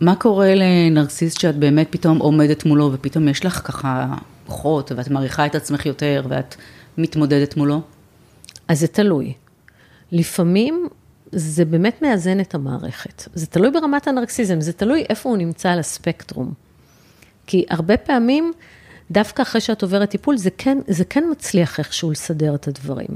מה קורה לנרקסיסט שאת באמת פתאום עומדת מולו ופתאום יש לך ככה כוחות ואת מעריכה את עצמך יותר ואת מתמודדת מולו? אז זה תלוי. לפעמים זה באמת מאזן את המערכת. זה תלוי ברמת הנרקסיזם, זה תלוי איפה הוא נמצא על הספקטרום. כי הרבה פעמים, דווקא אחרי שאת עוברת טיפול, זה כן, זה כן מצליח איכשהו לסדר את הדברים.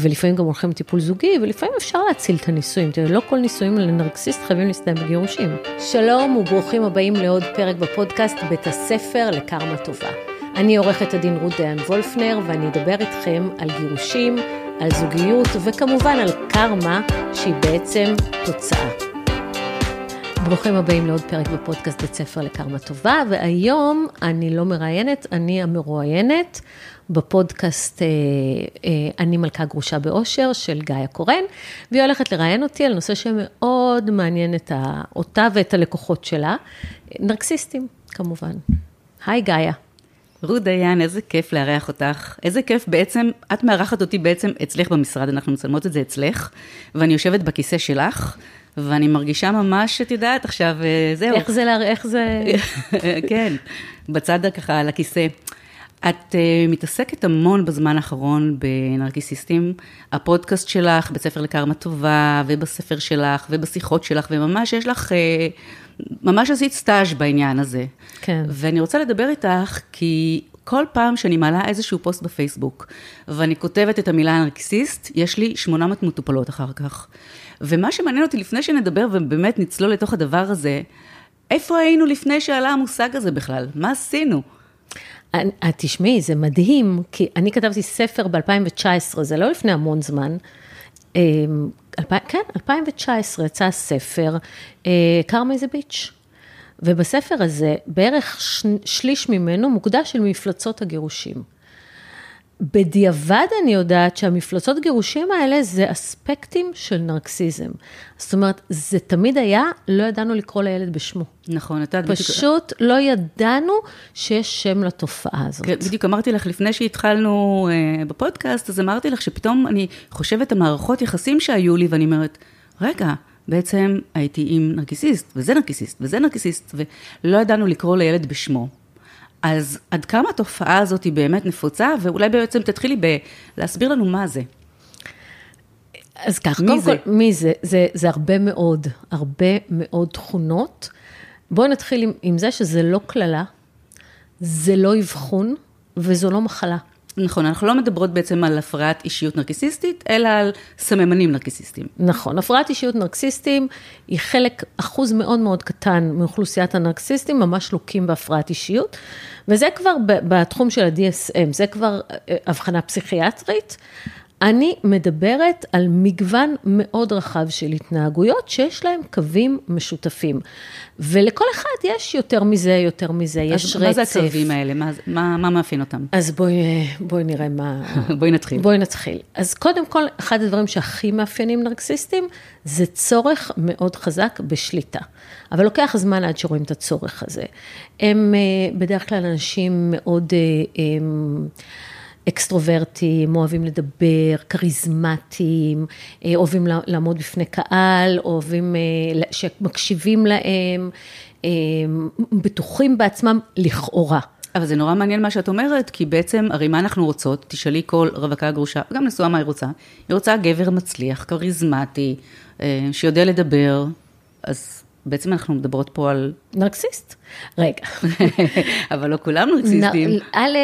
ולפעמים גם הולכים לטיפול זוגי, ולפעמים אפשר להציל את הנישואים. תראי, לא כל נישואים לנרקסיסט חייבים להסתיים בגירושים. שלום וברוכים הבאים לעוד פרק בפודקאסט בית הספר לקרמה טובה. אני עורכת הדין רות דיין וולפנר, ואני אדבר איתכם על גירושים, על זוגיות, וכמובן על קרמה, שהיא בעצם תוצאה. ברוכים הבאים לעוד פרק בפודקאסט בית ספר לקרמה טובה, והיום אני לא מראיינת, אני המרואיינת בפודקאסט אה, אה, אני מלכה גרושה באושר של גאיה קורן, והיא הולכת לראיין אותי על נושא שמאוד מעניין את אותה ואת הלקוחות שלה, נרקסיסטים כמובן. היי גאיה. רות דיין, איזה כיף לארח אותך. איזה כיף בעצם, את מארחת אותי בעצם אצלך במשרד, אנחנו מצלמות את זה אצלך, ואני יושבת בכיסא שלך. ואני מרגישה ממש, את יודעת, עכשיו, אה, זהו. איך זה, איך זה... כן, בצד ככה על הכיסא. את uh, מתעסקת המון בזמן האחרון בנרקיסיסטים. הפודקאסט שלך, בית ספר לקרמה טובה, ובספר שלך, ובשיחות שלך, וממש יש לך, uh, ממש עשית סטאז' בעניין הזה. כן. ואני רוצה לדבר איתך, כי כל פעם שאני מעלה איזשהו פוסט בפייסבוק, ואני כותבת את המילה נרקיסיסט, יש לי 800 מטופלות אחר כך. ומה שמעניין אותי לפני שנדבר ובאמת נצלול לתוך הדבר הזה, איפה היינו לפני שעלה המושג הזה בכלל? מה עשינו? תשמעי, זה מדהים, כי אני כתבתי ספר ב-2019, זה לא לפני המון זמן. אמ, כן, 2019 יצא ספר, קרמה איזה ביץ'. ובספר הזה, בערך שליש ממנו מוקדש למפלצות הגירושים. בדיעבד אני יודעת שהמפלצות גירושים האלה זה אספקטים של נרקסיזם. זאת אומרת, זה תמיד היה, לא ידענו לקרוא לילד בשמו. נכון, את יודעת... פשוט בדיוק... לא ידענו שיש שם לתופעה הזאת. כן, בדיוק אמרתי לך, לפני שהתחלנו uh, בפודקאסט, אז אמרתי לך שפתאום אני חושבת על מערכות יחסים שהיו לי, ואני אומרת, רגע, בעצם הייתי עם נרקיסיסט, וזה נרקיסיסט, וזה נרקיסיסט, ולא ידענו לקרוא לילד בשמו. אז עד כמה התופעה הזאת היא באמת נפוצה, ואולי בעצם תתחילי בלהסביר לנו מה זה. אז ככה, קודם זה? כל, מי זה? זה? זה הרבה מאוד, הרבה מאוד תכונות. בואו נתחיל עם, עם זה שזה לא קללה, זה לא אבחון, וזו לא מחלה. נכון, אנחנו לא מדברות בעצם על הפרעת אישיות נרקיסיסטית, אלא על סממנים נרקיסיסטיים. נכון, הפרעת אישיות נרקסיסטים היא חלק, אחוז מאוד מאוד קטן מאוכלוסיית הנרקסיסטים, ממש לוקים בהפרעת אישיות, וזה כבר בתחום של ה-DSM, זה כבר אה, הבחנה פסיכיאטרית. אני מדברת על מגוון מאוד רחב של התנהגויות שיש להם קווים משותפים. ולכל אחד יש יותר מזה, יותר מזה, יש רצף. אז מה זה הקווים האלה? מה, מה, מה מאפיין אותם? אז בואי, בואי נראה מה... בואי נתחיל. בואי נתחיל. אז קודם כל, אחד הדברים שהכי מאפיינים נרקסיסטים, זה צורך מאוד חזק בשליטה. אבל לוקח זמן עד שרואים את הצורך הזה. הם אה, בדרך כלל אנשים מאוד... הם, אה, אקסטרוברטים, אוהבים לדבר, כריזמטיים, אה, אוהבים לעמוד בפני קהל, אוהבים אה, שמקשיבים להם, אה, בטוחים בעצמם לכאורה. אבל זה נורא מעניין מה שאת אומרת, כי בעצם, הרי מה אנחנו רוצות? תשאלי כל רווקה גרושה, גם נשואה מה היא רוצה. היא רוצה גבר מצליח, כריזמטי, שיודע לדבר, אז בעצם אנחנו מדברות פה על... נרקסיסט. רגע. אבל לא כולם נרקסיסטים. א',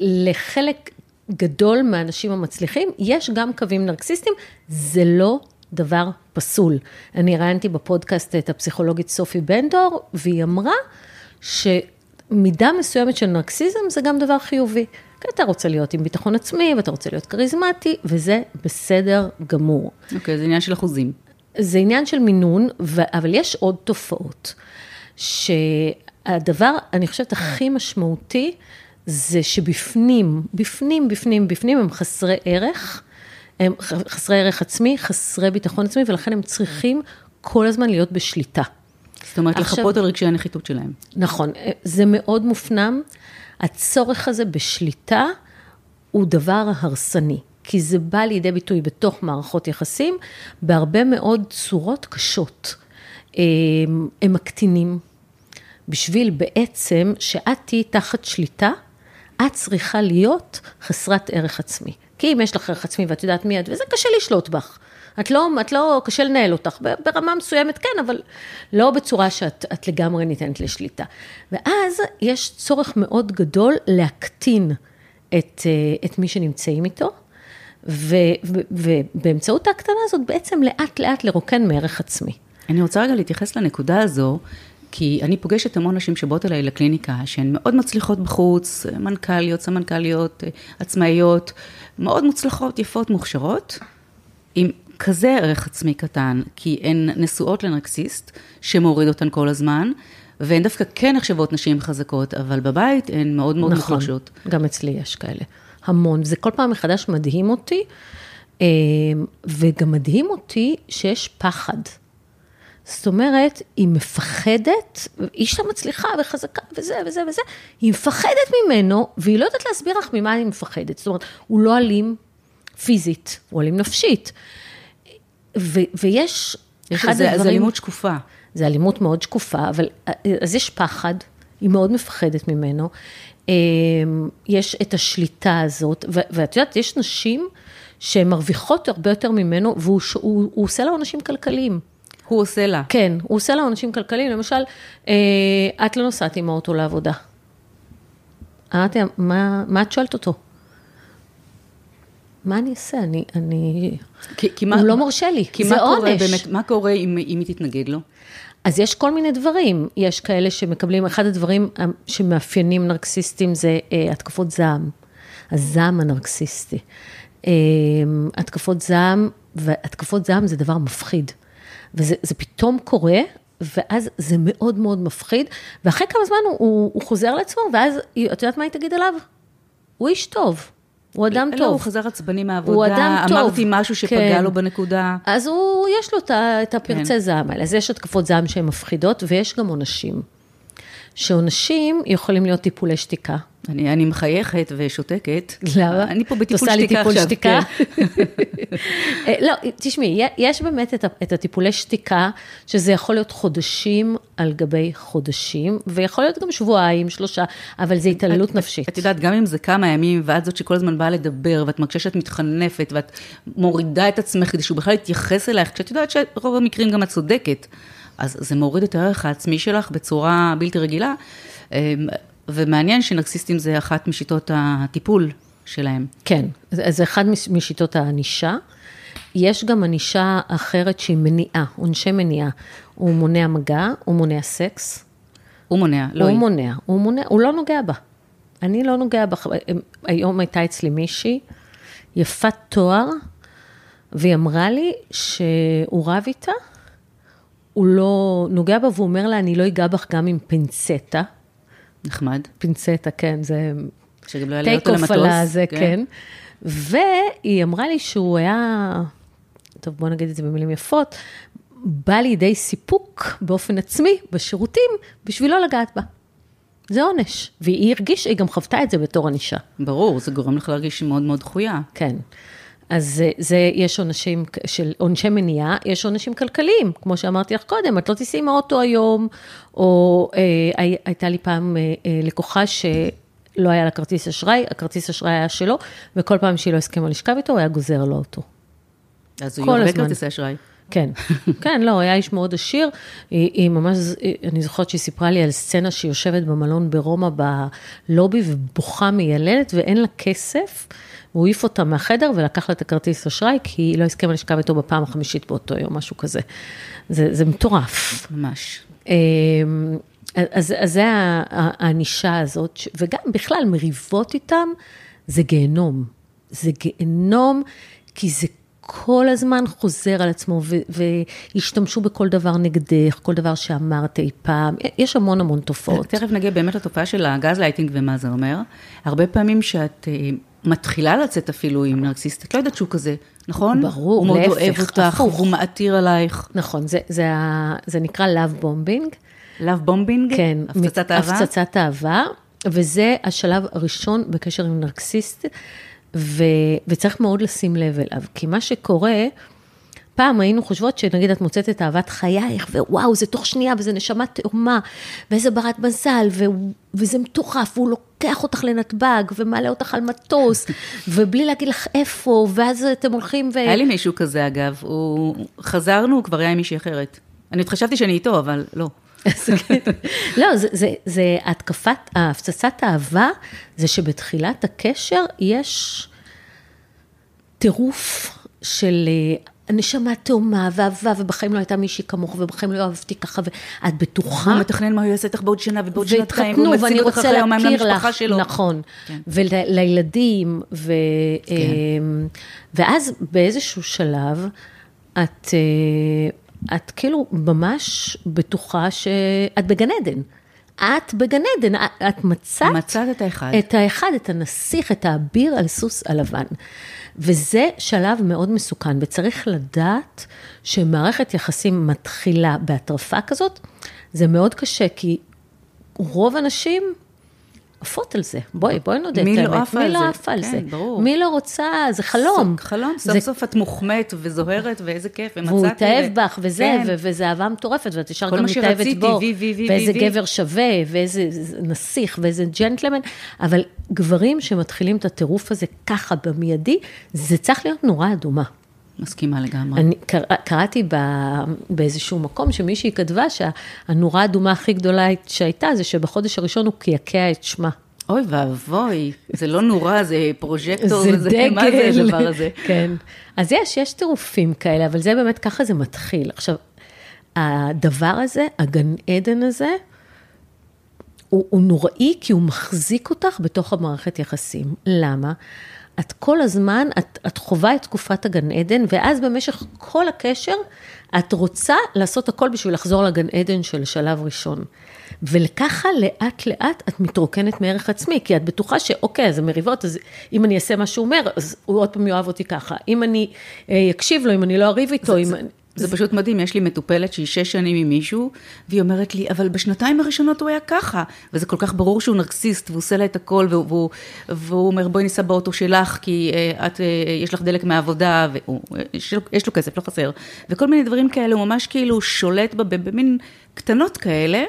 לחלק גדול מהאנשים המצליחים, יש גם קווים נרקסיסטיים, זה לא דבר פסול. אני ראיינתי בפודקאסט את הפסיכולוגית סופי בנדור, והיא אמרה שמידה מסוימת של נרקסיזם זה גם דבר חיובי. כי אתה רוצה להיות עם ביטחון עצמי, ואתה רוצה להיות כריזמטי, וזה בסדר גמור. אוקיי, okay, זה עניין של אחוזים. זה עניין של מינון, אבל יש עוד תופעות, שהדבר, אני חושבת, הכי משמעותי, זה שבפנים, בפנים, בפנים, בפנים הם חסרי ערך, הם חסרי ערך עצמי, חסרי ביטחון עצמי, ולכן הם צריכים כל הזמן להיות בשליטה. זאת אומרת, עכשיו, לחפות על רגשי הנחיתות שלהם. נכון, זה מאוד מופנם. הצורך הזה בשליטה הוא דבר הרסני, כי זה בא לידי ביטוי בתוך מערכות יחסים בהרבה מאוד צורות קשות. הם, הם מקטינים. בשביל בעצם שאת תהיי תחת שליטה, את צריכה להיות חסרת ערך עצמי. כי אם יש לך ערך עצמי ואת יודעת מי את, וזה קשה לשלוט בך. את לא, את לא, קשה לנהל אותך, ברמה מסוימת כן, אבל לא בצורה שאת לגמרי ניתנת לשליטה. ואז יש צורך מאוד גדול להקטין את, אה, את מי שנמצאים איתו, ו, ו, ובאמצעות ההקטנה הזאת בעצם לאט לאט לרוקן מערך עצמי. אני רוצה רגע להתייחס לנקודה הזו, כי אני פוגשת המון נשים שבאות אליי לקליניקה, שהן מאוד מצליחות בחוץ, מנכ"ליות, סמנכ"ליות, עצמאיות, מאוד מוצלחות, יפות, מוכשרות, עם כזה ערך עצמי קטן, כי הן נשואות לנרקסיסט, שמוריד אותן כל הזמן, והן דווקא כן נחשבות נשים חזקות, אבל בבית הן מאוד מאוד נכון, מוחלשות. גם אצלי יש כאלה, המון. זה כל פעם מחדש מדהים אותי, אה, וגם מדהים אותי שיש פחד. זאת אומרת, היא מפחדת, היא אישה מצליחה וחזקה וזה וזה וזה, היא מפחדת ממנו, והיא לא יודעת להסביר לך ממה היא מפחדת. זאת אומרת, הוא לא אלים פיזית, הוא אלים נפשית. ו, ויש אחד זה, הדברים... זה אלימות שקופה. זה אלימות מאוד שקופה, אבל אז יש פחד, היא מאוד מפחדת ממנו. אמ, יש את השליטה הזאת, ואת יודעת, יש נשים שהן מרוויחות הרבה יותר ממנו, והוא הוא, הוא עושה לה עונשים כלכליים. הוא עושה לה. כן, הוא עושה לה עונשים כלכליים, למשל, אה, את לא נוסעת עם האוטו לעבודה. אמרתי, מה, מה את שואלת אותו? מה אני אעשה? אני, אני... כי, כי מה, הוא לא מרשה לי, זה עונש. באמת, מה קורה אם, אם היא תתנגד לו? אז יש כל מיני דברים, יש כאלה שמקבלים, אחד הדברים שמאפיינים נרקסיסטים זה אה, התקפות זעם, הזעם הנרקסיסטי. אה, התקפות זעם, והתקפות זעם זה דבר מפחיד. וזה פתאום קורה, ואז זה מאוד מאוד מפחיד, ואחרי כמה זמן הוא, הוא, הוא חוזר לעצמו, ואז, את יודעת מה היא תגיד עליו? הוא איש טוב. הוא אדם לא, טוב. לא, הוא חזר עצבני מהעבודה, הוא אדם טוב. אמרתי משהו שפגע כן. לו בנקודה. אז הוא, יש לו את הפרצי כן. זעם האלה. אז יש התקפות זעם שהן מפחידות, ויש גם עונשים. שעונשים יכולים להיות טיפולי שתיקה. אני, אני מחייכת ושותקת. למה? אני פה בטיפול שתיקה עכשיו. שתיקה? כן. אה, לא, תשמעי, יש באמת את, את הטיפולי שתיקה, שזה יכול להיות חודשים על גבי חודשים, ויכול להיות גם שבועיים, שלושה, אבל זה התעללות את, נפשית. את יודעת, גם אם זה כמה ימים, ואת זאת שכל הזמן באה לדבר, ואת מרגישה שאת מתחנפת, ואת מורידה את עצמך כדי שהוא בכלל יתייחס אלייך, כשאת יודעת שרוב המקרים גם את צודקת. אז זה מוריד את הערך העצמי שלך בצורה בלתי רגילה. אמ, ומעניין שנרקסיסטים זה אחת משיטות הטיפול שלהם. כן, זה אחד משיטות הענישה. יש גם ענישה אחרת שהיא מניעה, עונשי מניעה. הוא מונע מגע, הוא מונע סקס. הוא מונע, לא הוא היא. מונע, הוא מונע, הוא לא נוגע בה. אני לא נוגע בה. היום הייתה אצלי מישהי, יפת תואר, והיא אמרה לי שהוא רב איתה, הוא לא נוגע בה, והוא אומר לה, אני לא אגע בך גם עם פינצטה. נחמד. פינצטה, כן, זה... שגם לא יעלה אותו למטוס. טייק אוף זה, כן. כן. והיא אמרה לי שהוא היה, טוב, בוא נגיד את זה במילים יפות, בא לידי סיפוק באופן עצמי בשירותים בשביל לא לגעת בה. זה עונש, והיא הרגישה, היא גם חוותה את זה בתור ענישה. ברור, זה גורם לך להרגיש מאוד מאוד דחויה. כן. אז זה, זה, יש עונשים של עונשי מניעה, יש עונשים כלכליים, כמו שאמרתי לך קודם, את לא תיסעי עם האוטו היום, או אה, הייתה לי פעם אה, אה, לקוחה שלא היה לה כרטיס אשראי, הכרטיס אשראי היה שלו, וכל פעם שהיא לא הסכימה לשכב איתו, הוא היה גוזר לו אותו. אז הוא יורד כרטיס אשראי. כן, כן, לא, היה איש מאוד עשיר, היא, היא ממש, אני זוכרת שהיא סיפרה לי על סצנה שהיא יושבת במלון ברומא בלובי ובוכה מיילדת ואין לה כסף. הוא העיף אותה מהחדר ולקח לה את הכרטיס אשראי, כי היא לא הסכימה לשכב איתו בפעם החמישית באותו יום, משהו כזה. זה, זה מטורף. ממש. אמ, אז, אז זה הענישה הזאת, וגם בכלל מריבות איתם, זה גיהנום. זה גיהנום, כי זה כל הזמן חוזר על עצמו, והשתמשו בכל דבר נגדך, כל דבר שאמרת אי פעם, יש המון המון תופעות. תכף נגיע באמת לתופעה של הגז לייטינג ומה זה אומר. הרבה פעמים שאת אה, מתחילה לצאת אפילו עם נרקסיסט, את לא יודעת שהוא כזה, נכון? ברור, הוא מאוד אוהב אותך, הפוך. הוא מעתיר עלייך. נכון, זה, זה, זה נקרא Love Bombing. Love Bombing? כן. הפצצת אהבה? הפצצת אהבה, וזה השלב הראשון בקשר עם נרקסיסט, ו, וצריך מאוד לשים לב אליו, כי מה שקורה, פעם היינו חושבות שנגיד את מוצאת את אהבת חייך, ווואו, זה תוך שנייה, וזה נשמה תאומה, ואיזה ברת מזל, ו... וזה מטורף, והוא לוקח אותך לנתב"ג, ומעלה אותך על מטוס, ובלי להגיד לך איפה, ואז אתם הולכים ו... היה לי מישהו כזה, אגב, הוא... חזרנו, הוא כבר היה עם מישהי אחרת. אני עוד חשבתי שאני איתו, אבל לא. לא, זה, זה, זה התקפת, הפצצת האהבה, זה שבתחילת הקשר יש טירוף של אה, נשמה תאומה ואהבה, ובחיים לא הייתה מישהי כמוך, ובחיים לא אהבתי ככה, ואת בטוחה. הוא מתכנן מה הוא יעשה איתך בעוד שנה ובעוד שנתיים, והתחתנו, ואני רוצה להכיר לך, שלו. נכון, כן. ולילדים, ו, כן. אמ, ואז באיזשהו שלב, את... את כאילו ממש בטוחה שאת בגן עדן. את בגן עדן, את מצאת... מצאת את האחד. את האחד, את הנסיך, את האביר על סוס הלבן. וזה שלב מאוד מסוכן, וצריך לדעת שמערכת יחסים מתחילה בהטרפה כזאת, זה מאוד קשה, כי רוב הנשים עפות על זה. בואי, בואי נודה את האמת. מי לא עף על זה? מי לא עף על כן, זה? ברור. מי לא רוצה? זה חלום. חלום, סוף. סוף את מוחמאת וזוהרת, ואיזה כיף, ומצאתי... והוא התאהב בך, וזה, כן. וזה אהבה מטורפת, ואת ישר גם מתאהבת בו. ואיזה. גבר שווה, ואיזה נסיך, ואיזה ג'נטלמן, אבל גברים שמתחילים את הטירוף הזה ככה במיידי, זה צריך להיות נורא אדומה. מסכימה לגמרי. אני קרא, קראתי ב, באיזשהו מקום שמישהי כתבה שהנורה האדומה הכי גדולה שהייתה, זה שבחודש הראשון הוא קעקע את שמה. אוי ואבוי, זה לא נורא, זה פרוז'קטור, זה וזה, דגל. מה זה הדבר הזה? כן. אז יש, יש טירופים כאלה, אבל זה באמת, ככה זה מתחיל. עכשיו, הדבר הזה, הגן עדן הזה, הוא, הוא נוראי כי הוא מחזיק אותך בתוך המערכת יחסים. למה? את כל הזמן, את, את חווה את תקופת הגן עדן, ואז במשך כל הקשר, את רוצה לעשות הכל בשביל לחזור לגן עדן של שלב ראשון. וככה לאט לאט את מתרוקנת מערך עצמי, כי את בטוחה שאוקיי, זה מריבות, אז אם אני אעשה מה שהוא אומר, אז הוא עוד פעם יאהב אותי ככה. אם אני אה, אקשיב לו, אם אני לא אריב איתו, זה, אם... זה, זה פשוט מדהים, יש לי מטופלת שהיא שש שנים עם מישהו, והיא אומרת לי, אבל בשנתיים הראשונות הוא היה ככה, וזה כל כך ברור שהוא נרקסיסט, והוא עושה לה את הכל, והוא, והוא, והוא אומר, בואי ניסע באוטו שלך, כי uh, את, uh, יש לך דלק מהעבודה, ויש לו, יש לו כסף, לא חסר, וכל מיני דברים כאלה, הוא ממש כאילו שולט בה במין קטנות כאלה.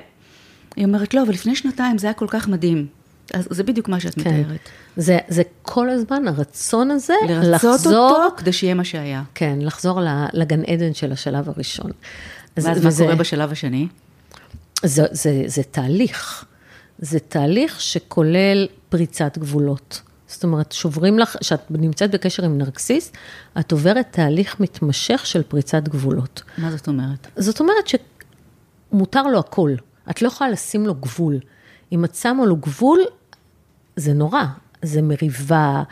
היא אומרת, לא, אבל לפני שנתיים זה היה כל כך מדהים. אז זה בדיוק מה שאת כן. מתארת. זה, זה כל הזמן הרצון הזה לרצות לחזור, אותו כדי שיהיה מה שהיה. כן, לחזור לגן עדן של השלב הראשון. ואז מה וזה- קורה בשלב השני? זה, זה, זה תהליך. זה תהליך שכולל פריצת גבולות. זאת אומרת, שוברים לך, כשאת נמצאת בקשר עם נרקסיסט, את עוברת תהליך מתמשך של פריצת גבולות. מה זאת אומרת? זאת אומרת שמותר לו הכל, את לא יכולה לשים לו גבול. אם את שמה לו גבול, זה נורא, זה מריבה,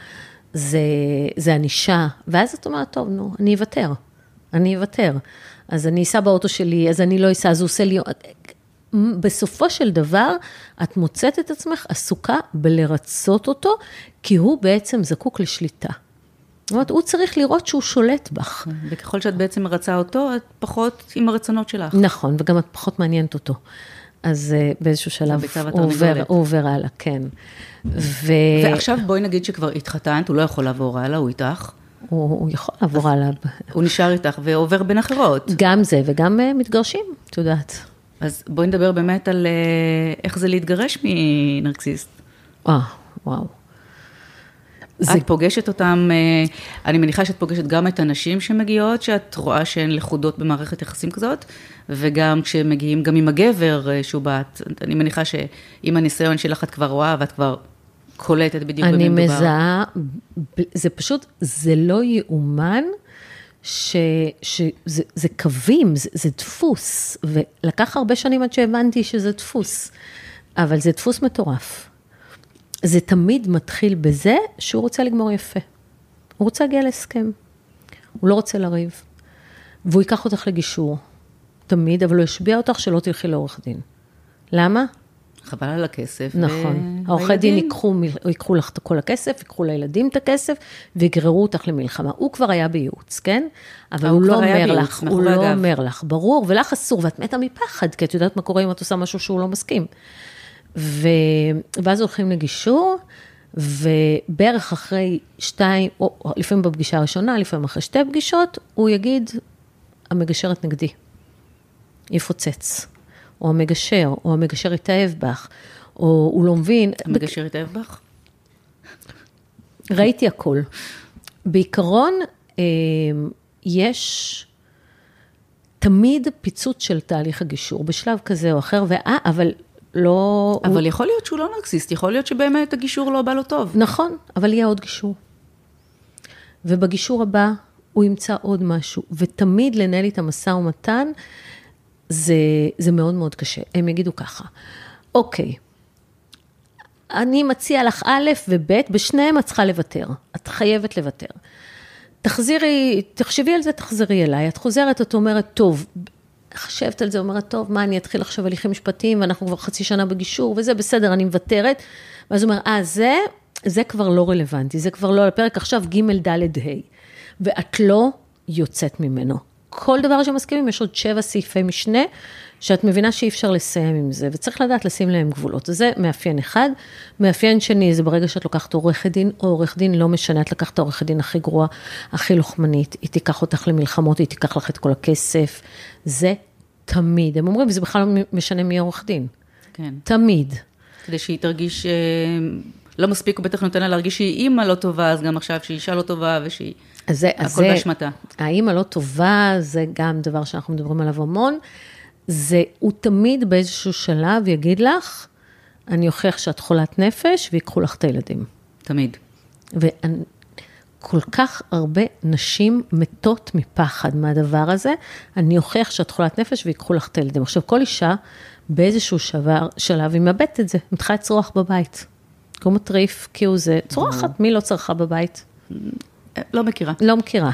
זה, זה ענישה, ואז את אומרת, טוב, נו, אני אוותר, אני אוותר. אז אני אסע באוטו שלי, אז אני לא אסע, אז הוא עושה לי... בסופו של דבר, את מוצאת את עצמך עסוקה בלרצות אותו, כי הוא בעצם זקוק לשליטה. זאת אומרת, הוא צריך לראות שהוא שולט בך. וככל שאת בעצם מרצה אותו, את פחות עם הרצונות שלך. נכון, וגם את פחות מעניינת אותו. אז uh, באיזשהו שלב הוא עובר. הוא עובר הלאה, כן. ו... ועכשיו בואי נגיד שכבר התחתנת, הוא לא יכול לעבור הלאה, הוא איתך. הוא, הוא יכול לעבור הלאה. הוא נשאר איתך ועובר בין אחרות. גם זה וגם uh, מתגרשים, את יודעת. אז בואי נדבר באמת על אה, איך זה להתגרש מנרקסיסט. וואו, וואו. זה- את פוגשת אותם, אה, אני מניחה שאת פוגשת גם את הנשים שמגיעות, שאת רואה שהן לכודות במערכת יחסים כזאת, וגם כשמגיעים גם עם הגבר אה, שהוא בת, אני מניחה שעם הניסיון שלך את כבר רואה ואת כבר קולטת בדיוק אני מדובר. מזהה, ב- זה פשוט, זה לא יאומן שזה זה קווים, זה, זה דפוס, ולקח הרבה שנים עד שהבנתי שזה דפוס, אבל זה דפוס מטורף. זה תמיד מתחיל בזה שהוא רוצה לגמור יפה. הוא רוצה להגיע להסכם. הוא לא רוצה לריב. והוא ייקח אותך לגישור, תמיד, אבל הוא ישביע אותך שלא תלכי לעורך דין. למה? חבל על הכסף. נכון. ו- העורכי דין. ייקחו, ייקחו לך את כל הכסף, ייקחו לילדים את הכסף, ויגררו אותך למלחמה. הוא כבר היה בייעוץ, כן? אבל אה, הוא הוא לא אומר בייעוץ, לך, הוא מאחורי לא הגב. אומר לך, ברור, ולך אסור, ואת מתה מפחד, כי את יודעת מה קורה אם את עושה משהו שהוא לא מסכים. ו... ואז הולכים לגישור, ובערך אחרי שתיים, או לפעמים בפגישה הראשונה, לפעמים אחרי שתי פגישות, הוא יגיד, המגשרת נגדי. יפוצץ. או המגשר, או המגשר יתאהב בך, או הוא לא מבין. המגשר יתאהב בך? ראיתי הכל. בעיקרון, אה, יש תמיד פיצוץ של תהליך הגישור, בשלב כזה או אחר, ואה, אבל לא... אבל הוא... יכול להיות שהוא לא נרקסיסט, יכול להיות שבאמת הגישור לא בא לו טוב. נכון, אבל יהיה עוד גישור. ובגישור הבא הוא ימצא עוד משהו, ותמיד לנהל איתם משא ומתן, זה, זה מאוד מאוד קשה. הם יגידו ככה, אוקיי, אני מציע לך א' וב', בשניהם את צריכה לוותר. את חייבת לוותר. תחזירי, תחשבי על זה, תחזרי אליי. את חוזרת, את אומרת, טוב, חשבת על זה, אומרת, טוב, מה, אני אתחיל עכשיו הליכים משפטיים, ואנחנו כבר חצי שנה בגישור, וזה בסדר, אני מוותרת. ואז הוא אומר, אה, זה, זה כבר לא רלוונטי, זה כבר לא על הפרק, עכשיו ג', ד', ה'. ואת לא יוצאת ממנו. כל דבר שמסכימים, יש עוד שבע סעיפי משנה, שאת מבינה שאי אפשר לסיים עם זה, וצריך לדעת לשים להם גבולות. זה מאפיין אחד. מאפיין שני, זה ברגע שאת לוקחת עורכת דין, או עורך דין, לא משנה, את לקחת עורכת דין הכי גרועה, הכי לוחמנית, היא תיקח אותך למלחמות, היא תיקח לך את כל הכסף. זה תמיד. הם אומרים, זה בכלל לא משנה מי עורך דין. כן. תמיד. כדי שהיא תרגיש, אה, לא מספיק, הוא בטח נותן לה להרגיש שהיא אימא לא טובה, אז גם עכשיו שהיא אישה לא טובה ושהיא... אז זה, הכל באשמתה. האימא לא טובה, זה גם דבר שאנחנו מדברים עליו המון. זה, הוא תמיד באיזשהו שלב יגיד לך, אני אוכיח שאת חולת נפש ויקחו לך את הילדים. תמיד. וכל כך הרבה נשים מתות מפחד מהדבר הזה, אני אוכיח שאת חולת נפש ויקחו לך את הילדים. עכשיו, כל אישה באיזשהו שבר, שלב היא מאבדת את זה, מתחילה לצרוח בבית. כי הוא מטריף, כי הוא זה, צורחת, מי לא צרחה בבית? לא מכירה. לא מכירה.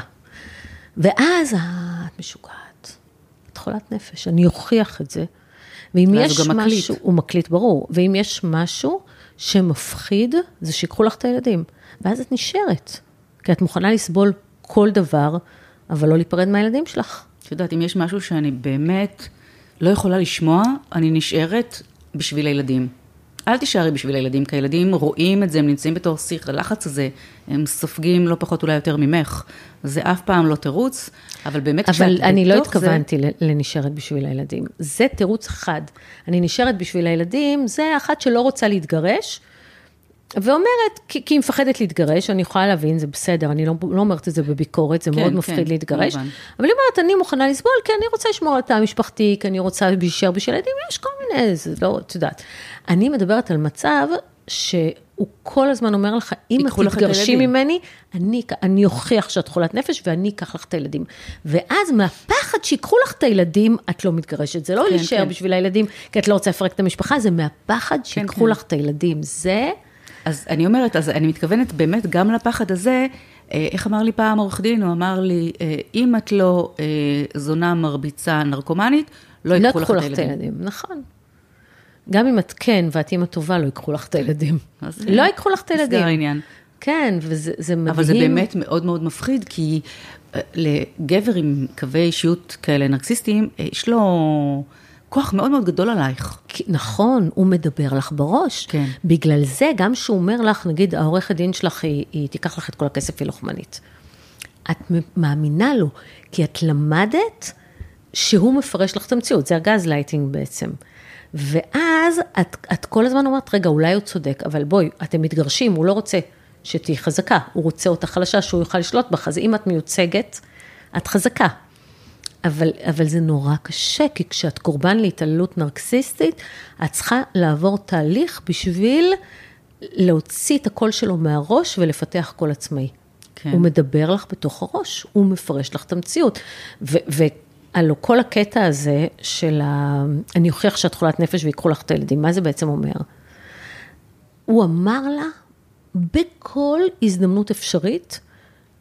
ואז את משוגעת, חולת נפש, אני אוכיח את זה. ואם יש גם מקליט. משהו, הוא מקליט, ברור, ואם יש משהו שמפחיד, זה שיקחו לך את הילדים. ואז את נשארת, כי את מוכנה לסבול כל דבר, אבל לא להיפרד מהילדים שלך. את יודעת, אם יש משהו שאני באמת לא יכולה לשמוע, אני נשארת בשביל הילדים. אל תישארי בשביל הילדים, כי הילדים רואים את זה, הם נמצאים בתור שיח, הלחץ הזה, הם סופגים לא פחות אולי יותר ממך. זה אף פעם לא תירוץ, אבל באמת אבל אני לא בתוך זה- התכוונתי ל- לנשארת בשביל הילדים. זה תירוץ אחד. אני נשארת בשביל הילדים, זה אחת שלא רוצה להתגרש, ואומרת, כי, כי היא מפחדת להתגרש, אני יכולה להבין, זה בסדר, אני לא, לא אומרת את זה בביקורת, זה כן, מאוד כן, מפחיד להתגרש, כמובן. אבל היא אומרת, אני מוכנה לסבול, כי אני רוצה לשמור על התא המשפחתי, כי אני רוצה להישאר בשביל ילדים, יש כל מיני, זה לא, את יודעת. אני מדברת על מצב שהוא כל הזמן אומר לך, אם את תתגרשי הילדים." ממני, אני, אני אוכיח שאת חולת נפש ואני אקח לך את הילדים. ואז מהפחד שיקחו לך את הילדים, את לא מתגרשת. זה לא כן, להישאר כן. בשביל הילדים, כי את לא רוצה לפרק את המשפחה, זה מהפחד שיקחו כן. לך את הילדים. זה... אז אני אומרת, אז אני מתכוונת באמת גם לפחד הזה, אה, איך אמר לי פעם עורך דין, הוא אמר לי, אה, אם את לא אה, זונה מרביצה נרקומנית, לא לא ייקחו לך את הילדים. נכון. גם אם את כן ואת אימא טובה, לא ייקחו לך את הילדים. לא ייקחו לך את הילדים. נסגר העניין. כן, וזה זה מדהים. אבל זה באמת מאוד מאוד מפחיד, כי לגבר עם קווי אישיות כאלה נרקסיסטיים, יש לו כוח מאוד מאוד גדול עלייך. כי- נכון, הוא מדבר לך בראש. כן. בגלל זה, גם שהוא אומר לך, נגיד, העורכת דין שלך, היא, היא תיקח לך את כל הכסף, היא לוחמנית. את מאמינה לו, כי את למדת שהוא מפרש לך את המציאות, זה הגז לייטינג בעצם. ואז את, את כל הזמן אומרת, רגע, אולי הוא צודק, אבל בואי, אתם מתגרשים, הוא לא רוצה שתהיי חזקה, הוא רוצה אותה חלשה, שהוא יוכל לשלוט בך, אז אם את מיוצגת, את חזקה. אבל, אבל זה נורא קשה, כי כשאת קורבן להתעללות נרקסיסטית, את צריכה לעבור תהליך בשביל להוציא את הקול שלו מהראש ולפתח קול עצמאי. כן. הוא מדבר לך בתוך הראש, הוא מפרש לך את המציאות. והלוא כל הקטע הזה של ה... אני אוכיח שאת חולת נפש ויקחו לך את הילדים, מה זה בעצם אומר? הוא אמר לה בכל הזדמנות אפשרית,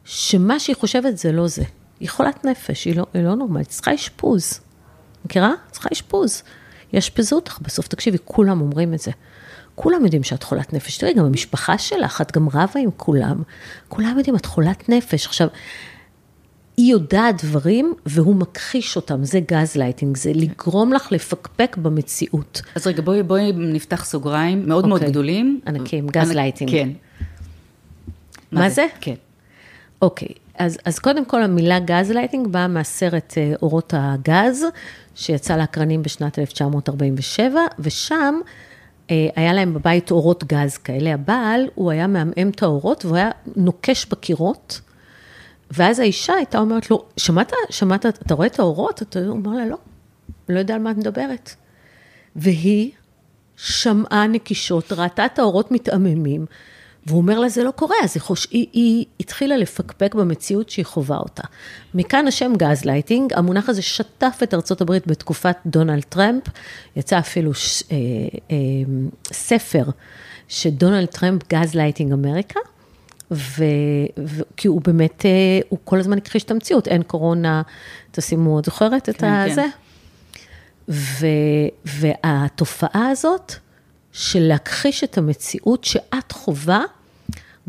שמה שהיא חושבת זה לא זה. היא חולת נפש, היא לא, היא לא נורמלית, היא צריכה אשפוז. מכירה? צריכה אשפוז. יאשפזו אותך בסוף, תקשיבי, כולם אומרים את זה. כולם יודעים שאת חולת נפש. תראי, גם המשפחה שלך, את גם רבה עם כולם. כולם יודעים, את חולת נפש. עכשיו, היא יודעת דברים והוא מכחיש אותם, זה גז לייטינג, זה לגרום לך לפקפק במציאות. אז רגע, בואי, בואי נפתח סוגריים מאוד מאוד אוקיי. גדולים. ענקים, ענק- גז לייטינג. כן. מה זה? כן. אוקיי, אז, אז קודם כל המילה גז לייטינג באה מהסרט אה, אורות הגז, שיצא לאקרנים בשנת 1947, ושם אה, היה להם בבית אורות גז כאלה. הבעל, הוא היה מעמעם את האורות והוא היה נוקש בקירות, ואז האישה הייתה אומרת לו, שמעת, שמעת, אתה רואה את האורות? אתה אומר לה, לא, לא יודע על מה את מדברת. והיא שמעה נקישות, ראתה את האורות מתעממים, והוא אומר לה, זה לא קורה, אז היא, חוש... היא, היא התחילה לפקפק במציאות שהיא חווה אותה. מכאן השם גז לייטינג, המונח הזה שטף את ארצות הברית בתקופת דונלד טראמפ, יצא אפילו ש... אה, אה, ספר שדונלד טראמפ gaslighting America, ו... ו... כי הוא באמת, אה, הוא כל הזמן הכחיש את המציאות, אין קורונה, תשימו, את זוכרת כן, את הזה? כן. ו... והתופעה הזאת, של להכחיש את המציאות שאת חווה,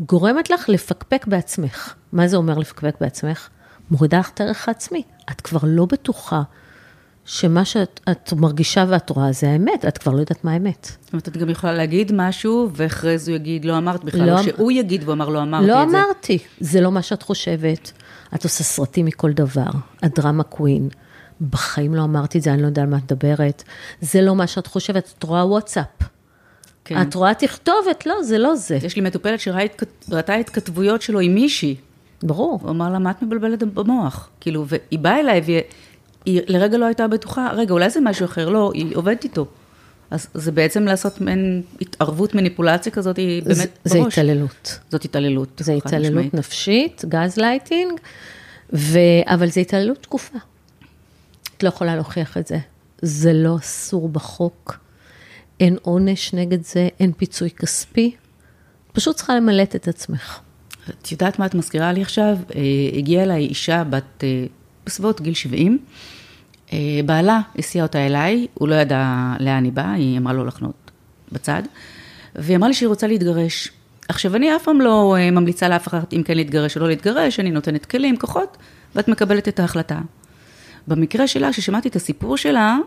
גורמת לך לפקפק בעצמך. מה זה אומר לפקפק בעצמך? מורידה לך את הערך העצמי. את כבר לא בטוחה שמה שאת מרגישה ואת רואה זה האמת, את כבר לא יודעת מה האמת. זאת אומרת, את גם יכולה להגיד משהו, ואחרי זה הוא יגיד, לא אמרת בכלל, לא, או שהוא יגיד והוא אמר, לא אמרתי לא את זה. לא אמרתי, זה לא מה שאת חושבת. את עושה סרטים מכל דבר, את דרמה קווין. בחיים לא אמרתי את זה, אני לא יודעת על מה את מדברת. זה לא מה שאת חושבת, את רואה וואטסאפ. כן. את רואה תכתובת, לא, זה לא זה. יש לי מטופלת שראתה התכתבויות שלו עם מישהי. ברור. הוא אמר לה, מה את מבלבלת במוח? כאילו, והיא באה אליי, והיא לרגע לא הייתה בטוחה, רגע, אולי זה משהו אחר, לא, היא עובדת איתו. אז זה בעצם לעשות מעין התערבות, מניפולציה כזאת, היא באמת זה, בראש. זה התעללות. זאת התעללות. זה התעללות משמעותית. נפשית, גז לייטינג, ו... אבל זה התעללות תקופה. את לא יכולה להוכיח את זה. זה לא אסור בחוק. אין עונש נגד זה, אין פיצוי כספי, פשוט צריכה למלט את עצמך. את יודעת מה את מזכירה לי עכשיו? אה, הגיעה אליי אישה בת אה, בסביבות גיל 70, אה, בעלה הסיע אותה אליי, הוא לא ידע לאן היא באה, היא אמרה לו לחנות בצד, והיא אמרה לי שהיא רוצה להתגרש. עכשיו, אני אף פעם לא ממליצה לאף אחד אם כן להתגרש או לא להתגרש, אני נותנת כלים, כוחות, ואת מקבלת את ההחלטה. במקרה שלה, כששמעתי את הסיפור שלה,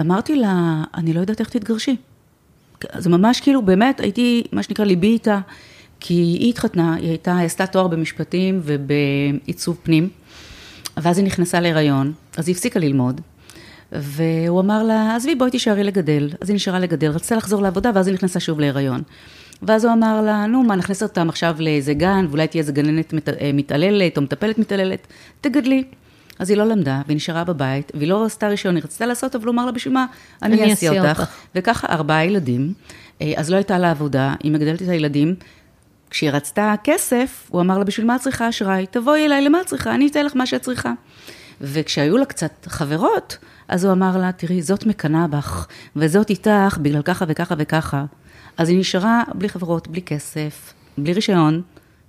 אמרתי לה, אני לא יודעת איך תתגרשי. זה ממש כאילו, באמת, הייתי, מה שנקרא, ליבי איתה, כי היא התחתנה, היא הייתה, היא עשתה תואר במשפטים ובעיצוב פנים, ואז היא נכנסה להיריון, אז היא הפסיקה ללמוד, והוא אמר לה, עזבי, בואי תישארי לגדל. אז היא נשארה לגדל, רצתה לחזור לעבודה, ואז היא נכנסה שוב להיריון. ואז הוא אמר לה, נו, מה, נכנסת אותם עכשיו לאיזה גן, ואולי תהיה איזה גננת אה, מתעללת, או מטפלת מתעללת, תגדלי. אז היא לא למדה, והיא נשארה בבית, והיא לא עשתה רישיון, היא רצתה לעשות, אבל הוא אמר לה, בשביל מה, אני אסיע אותך. אותך. וככה ארבעה ילדים, אה, אז לא הייתה לה עבודה, היא מגדלת את הילדים. כשהיא רצתה כסף, הוא אמר לה, בשביל מה את צריכה אשראי? תבואי אליי, למה את צריכה? אני אתן לך מה שאת צריכה. וכשהיו לה קצת חברות, אז הוא אמר לה, תראי, זאת מקנאה בך, וזאת איתך בגלל ככה וככה וככה. אז היא נשארה בלי חברות, בלי כסף, בלי רישיון,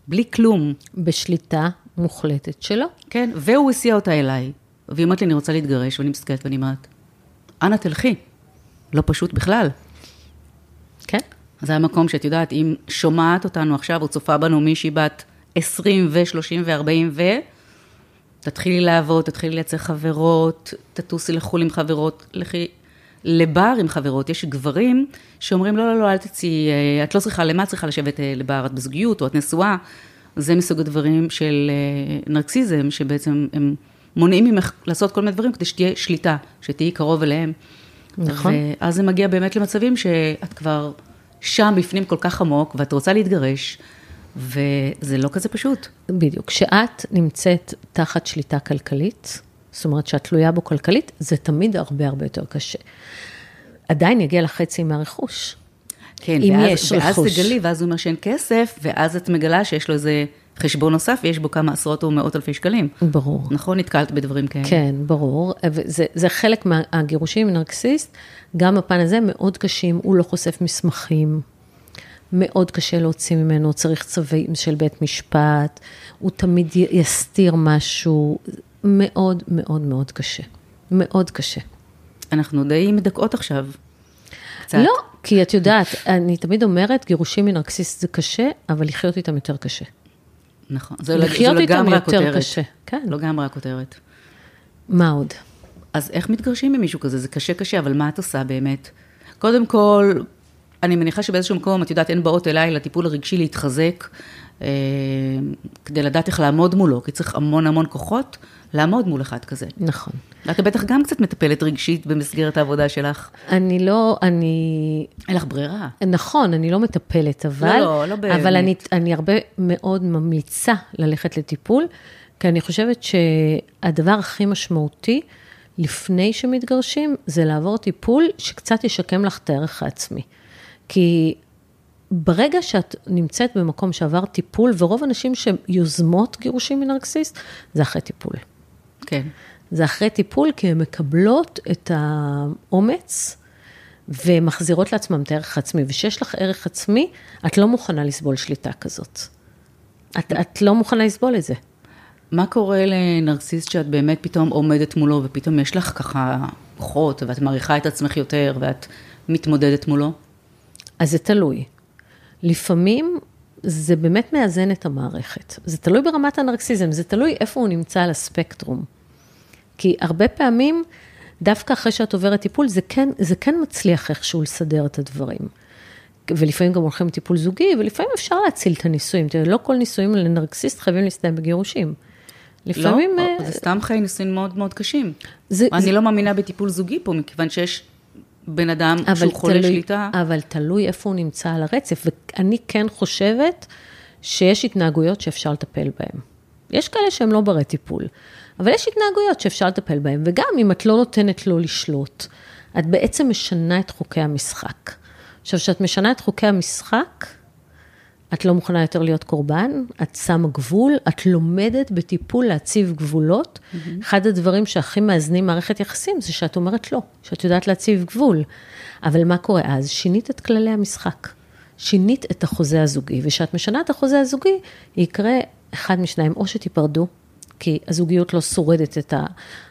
בלי כלום. בשליטה מוחלטת שלו. כן, והוא הסיע אותה אליי. והיא אומרת לי, אני רוצה להתגרש, ואני מסתכלת ואני אומרת, אנא תלכי. לא פשוט בכלל. כן. זה המקום שאת יודעת, אם שומעת אותנו עכשיו, או צופה בנו מישהי בת 20 ו-30 ו-40 ו... תתחילי לעבוד, תתחילי לייצר חברות, תטוסי לחו"ל עם חברות, לכי לבר עם חברות. יש גברים שאומרים, לא, לא, לא, אל תצאי, אה, את לא צריכה, למה את צריכה לשבת אה, לבר? את בזוגיות או את נשואה? זה מסוג הדברים של אה, נרקסיזם, שבעצם הם מונעים ממך לעשות כל מיני דברים כדי שתהיה שליטה, שתהיי קרוב אליהם. נכון. ואז זה מגיע באמת למצבים שאת כבר שם בפנים כל כך עמוק, ואת רוצה להתגרש, וזה לא כזה פשוט. בדיוק. כשאת נמצאת תחת שליטה כלכלית, זאת אומרת שאת תלויה בו כלכלית, זה תמיד הרבה הרבה יותר קשה. עדיין יגיע לחצי מהרכוש. כן, אם ואז, יש ואז רכוש. תגלי, ואז הוא אומר שאין כסף, ואז את מגלה שיש לו איזה חשבון נוסף, ויש בו כמה עשרות או מאות אלפי שקלים. ברור. נכון? נתקלת בדברים כאלה. כן, ברור. וזה, זה חלק מהגירושים נרקסיסט, גם הפן הזה מאוד קשים, הוא לא חושף מסמכים. מאוד קשה להוציא ממנו, צריך צווים של בית משפט, הוא תמיד יסתיר משהו, מאוד מאוד מאוד קשה, מאוד קשה. אנחנו די מדכאות עכשיו. קצת. לא, כי את יודעת, אני תמיד אומרת, גירושים מנרקסיסט זה קשה, אבל לחיות איתם יותר קשה. נכון, זה, לחיות לגמרי הכותרת. יותר קשה, כן. לא לגמרי הכותרת. מה עוד? אז איך מתגרשים ממישהו כזה? זה קשה קשה, אבל מה את עושה באמת? קודם כל, אני מניחה שבאיזשהו מקום, את יודעת, הן באות אליי לטיפול הרגשי להתחזק, אה, כדי לדעת איך לעמוד מולו, כי צריך המון המון כוחות לעמוד מול אחד כזה. נכון. את בטח גם קצת מטפלת רגשית במסגרת העבודה שלך. אני לא, אני... אין לך ברירה. נכון, אני לא מטפלת, אבל... לא, לא באמת. אבל אני, אני הרבה מאוד ממליצה ללכת לטיפול, כי אני חושבת שהדבר הכי משמעותי, לפני שמתגרשים, זה לעבור טיפול שקצת ישקם לך את הערך העצמי. כי ברגע שאת נמצאת במקום שעבר טיפול, ורוב הנשים שיוזמות גירושים מנרקסיסט, זה אחרי טיפול. כן. זה אחרי טיפול, כי הן מקבלות את האומץ ומחזירות לעצמן את הערך העצמי. וכשיש לך ערך עצמי, את לא מוכנה לסבול שליטה כזאת. את, את לא מוכנה לסבול את זה. מה קורה לנרקסיסט שאת באמת פתאום עומדת מולו, ופתאום יש לך ככה כוחות, ואת מעריכה את עצמך יותר, ואת מתמודדת מולו? אז זה תלוי. לפעמים זה באמת מאזן את המערכת. זה תלוי ברמת הנרקסיזם, זה תלוי איפה הוא נמצא על הספקטרום. כי הרבה פעמים, דווקא אחרי שאת עוברת טיפול, זה כן, זה כן מצליח איכשהו לסדר את הדברים. ולפעמים גם הולכים לטיפול זוגי, ולפעמים אפשר להציל את הנישואים. תראה, לא כל נישואים לנרקסיסט חייבים להסתיים בגירושים. לפעמים... לא, אה, זה סתם חיי נישואים מאוד מאוד קשים. זה, אני זה... לא מאמינה בטיפול זוגי פה, מכיוון שיש בן אדם שהוא חולה תלוי, שליטה. אבל תלוי איפה הוא נמצא על הרצף, ואני כן חושבת שיש התנהגויות שאפשר לטפל בהן. יש כאלה שהם לא ברי טיפול, אבל יש התנהגויות שאפשר לטפל בהן, וגם אם את לא נותנת לו לשלוט, את בעצם משנה את חוקי המשחק. עכשיו, כשאת משנה את חוקי המשחק, את לא מוכנה יותר להיות קורבן, את שמה גבול, את לומדת בטיפול להציב גבולות. Mm-hmm. אחד הדברים שהכי מאזנים מערכת יחסים זה שאת אומרת לא, שאת יודעת להציב גבול. אבל מה קורה אז? שינית את כללי המשחק. שינית את החוזה הזוגי, וכשאת משנה את החוזה הזוגי, יקרה אחד משניים, או שתיפרדו, כי הזוגיות לא שורדת את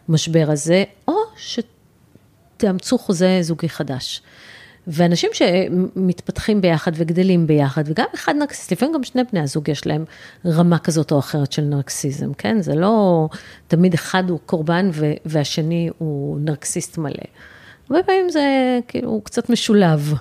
המשבר הזה, או שתאמצו חוזה זוגי חדש. ואנשים שמתפתחים ביחד וגדלים ביחד, וגם אחד נרקסיסט, לפעמים גם שני בני הזוג יש להם רמה כזאת או אחרת של נרקסיזם, כן? זה לא תמיד אחד הוא קורבן והשני הוא נרקסיסט מלא. הרבה פעמים זה כאילו קצת משולב.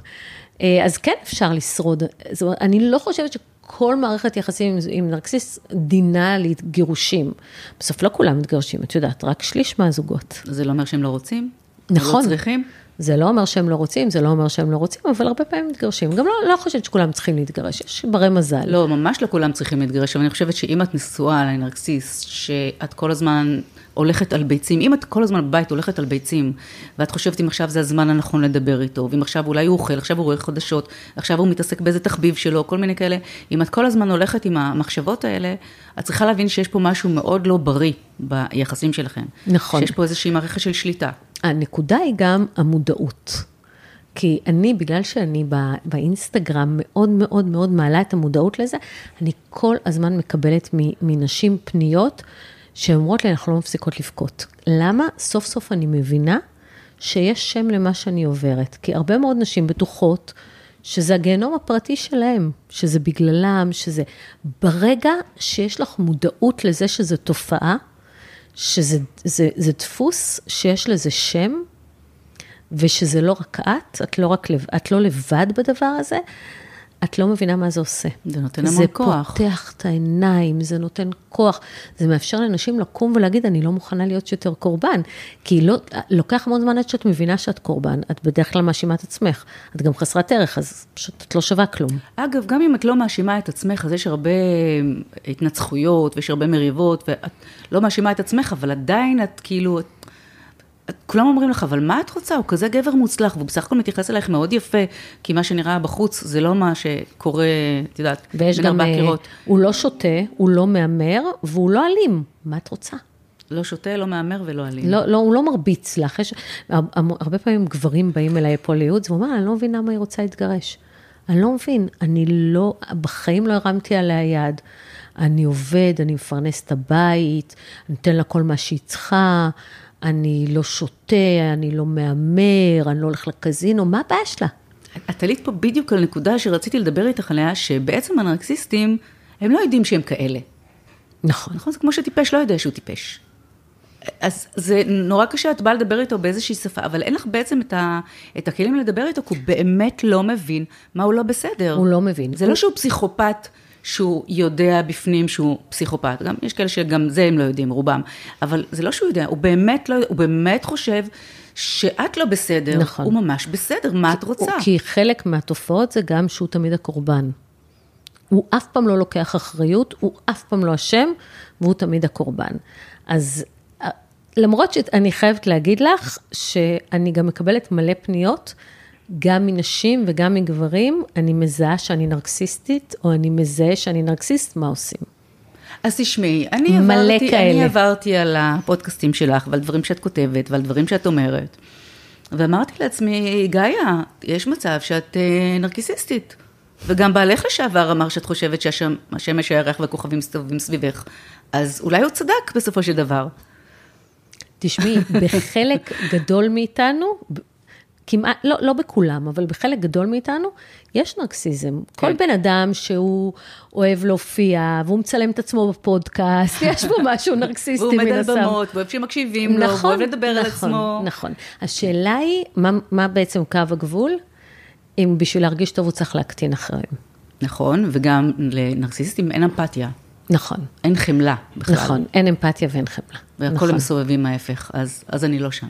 אה, אז כן אפשר לשרוד. זאת אומרת, אני לא חושבת שכל מערכת יחסים עם נרקסיסט דינה לגירושים. בסוף לא כולם מתגרשים, את יודעת, רק שליש מהזוגות. זה לא אומר שהם לא רוצים? נכון. לא צריכים? זה לא אומר שהם לא רוצים, זה לא אומר שהם לא רוצים, אבל הרבה פעמים מתגרשים. גם לא, לא חושבת שכולם צריכים להתגרש, יש ברי מזל. לא, ממש לא כולם צריכים להתגרש, אבל אני חושבת שאם את נשואה לנרקסיסט, שאת כל הזמן הולכת על ביצים, אם את כל הזמן בבית הולכת על ביצים, ואת חושבת אם עכשיו זה הזמן הנכון לדבר איתו, ואם עכשיו אולי הוא אוכל, עכשיו הוא רואה חדשות, עכשיו הוא מתעסק באיזה תחביב שלו, כל מיני כאלה, אם את כל הזמן הולכת עם המחשבות האלה, את צריכה להבין שיש פה משהו מאוד לא בריא ביחסים שלכם. נכון. שיש פה איזושהי מערכת של שליטה. הנקודה היא גם המודעות. כי אני, בגלל שאני בא, באינסטגרם מאוד מאוד מאוד מעלה את המודעות לזה, אני כל הזמן מקבלת מנשים פניות שאומרות לי, אנחנו לא מפסיקות לבכות. למה? סוף סוף אני מבינה שיש שם למה שאני עוברת. כי הרבה מאוד נשים בטוחות שזה הגיהנום הפרטי שלהם, שזה בגללם, שזה... ברגע שיש לך מודעות לזה שזו תופעה, שזה זה, זה דפוס שיש לזה שם, ושזה לא רק את, את לא, רק, את לא לבד בדבר הזה, את לא מבינה מה זה עושה. זה נותן המון כוח. זה פותח את העיניים, זה נותן כוח. זה מאפשר לאנשים לקום ולהגיד, אני לא מוכנה להיות יותר קורבן. כי לא, לוקח המון זמן עד שאת מבינה שאת קורבן, את בדרך כלל מאשימה את עצמך. את גם חסרת ערך, אז פשוט את לא שווה כלום. אגב, גם אם את לא מאשימה את עצמך, אז יש הרבה התנצחויות ויש הרבה מריבות, ואת לא מאשימה את עצמך, אבל עדיין את כאילו, את כולם אומרים לך, אבל מה את רוצה? הוא כזה גבר מוצלח, והוא בסך הכל מתייחס אלייך מאוד יפה, כי מה שנראה בחוץ זה לא מה שקורה, את יודעת, בין ארבע אה, קירות. הוא לא שותה, הוא לא מהמר, והוא לא אלים. מה את רוצה? לא שותה, לא מהמר ולא אלים. לא, לא, הוא לא מרביץ לך. יש, הרבה פעמים גברים באים אליי פה לייעוץ, והוא אומר, אני לא מבין למה היא רוצה להתגרש. אני לא מבין, אני לא, בחיים לא הרמתי עליה יד. אני עובד, אני מפרנס את הבית, אני נותן לה כל מה שהיא צריכה. אני לא שותה, אני לא מהמר, אני לא הולך לקזינו, מה הבעיה שלה? את עלית פה בדיוק על נקודה שרציתי לדבר איתך עליה, שבעצם הנרקסיסטים, הם לא יודעים שהם כאלה. נכון. נכון? זה כמו שטיפש לא יודע שהוא טיפש. אז זה נורא קשה, את באה לדבר איתו באיזושהי שפה, אבל אין לך בעצם את, ה, את הכלים לדבר איתו, כי הוא באמת לא מבין מה הוא לא בסדר. הוא לא מבין. זה הוא... לא שהוא פסיכופת. שהוא יודע בפנים שהוא פסיכופת, גם יש כאלה שגם זה הם לא יודעים, רובם, אבל זה לא שהוא יודע, הוא באמת לא, הוא באמת חושב שאת לא בסדר, נכון. הוא ממש בסדר, מה את רוצה? כי חלק מהתופעות זה גם שהוא תמיד הקורבן. הוא אף פעם לא לוקח אחריות, הוא אף פעם לא אשם, והוא תמיד הקורבן. אז אה, למרות שאני חייבת להגיד לך, שאני גם מקבלת מלא פניות, גם מנשים וגם מגברים, אני מזהה שאני נרקסיסטית, או אני מזהה שאני נרקסיסט, מה עושים? אז תשמעי, אני מלא עברתי, כאלה. אני עברתי על הפודקאסטים שלך ועל דברים שאת כותבת ועל דברים שאת אומרת, ואמרתי לעצמי, גאיה, יש מצב שאת אה, נרקיסיסטית. וגם בעלך לשעבר אמר שאת חושבת שהשמש הירח והכוכבים מסתובבים סביבך, אז אולי הוא צדק בסופו של דבר. תשמעי, בחלק גדול מאיתנו, כמעט, לא, לא בכולם, אבל בחלק גדול מאיתנו, יש נרקסיזם. כן. כל בן אדם שהוא אוהב להופיע, והוא מצלם את עצמו בפודקאסט, יש בו משהו נרקסיסטי מן הסתם. והוא עומד על במות, ואוהב שמקשיבים לו, נכון, ואוהב לדבר נכון, על עצמו. נכון. השאלה היא, מה, מה בעצם קו הגבול? אם בשביל להרגיש טוב הוא צריך להקטין אחרים. נכון, וגם לנרקסיסטים אין אמפתיה. נכון. אין חמלה בכלל. נכון, אין אמפתיה ואין חמלה. והכל נכון. הם מסובבים ההפך, אז, אז אני לא שם.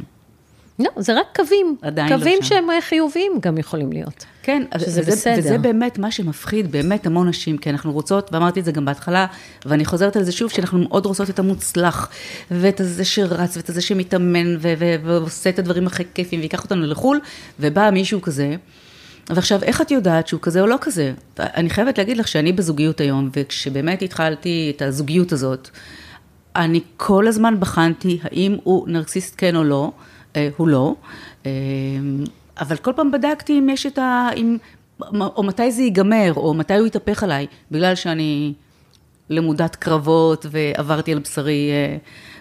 לא, זה רק קווים. עדיין לא קווים שם. שהם חיוביים גם יכולים להיות. כן, שזה וזה, בסדר. וזה באמת מה שמפחיד באמת המון נשים, כי אנחנו רוצות, ואמרתי את זה גם בהתחלה, ואני חוזרת על זה שוב, שאנחנו מאוד רוצות את המוצלח, ואת הזה שרץ, ואת הזה שמתאמן, ו- ו- ועושה את הדברים הכי כיפים, ויקח אותנו לחו"ל, ובא מישהו כזה, ועכשיו, איך את יודעת שהוא כזה או לא כזה? אני חייבת להגיד לך שאני בזוגיות היום, וכשבאמת התחלתי את הזוגיות הזאת, אני כל הזמן בחנתי האם הוא נרקסיסט כן או לא, אה, הוא לא, אה, אבל כל פעם בדקתי אם יש את ה... אם, או מתי זה ייגמר, או מתי הוא יתהפך עליי, בגלל שאני למודת קרבות ועברתי על בשרי אה,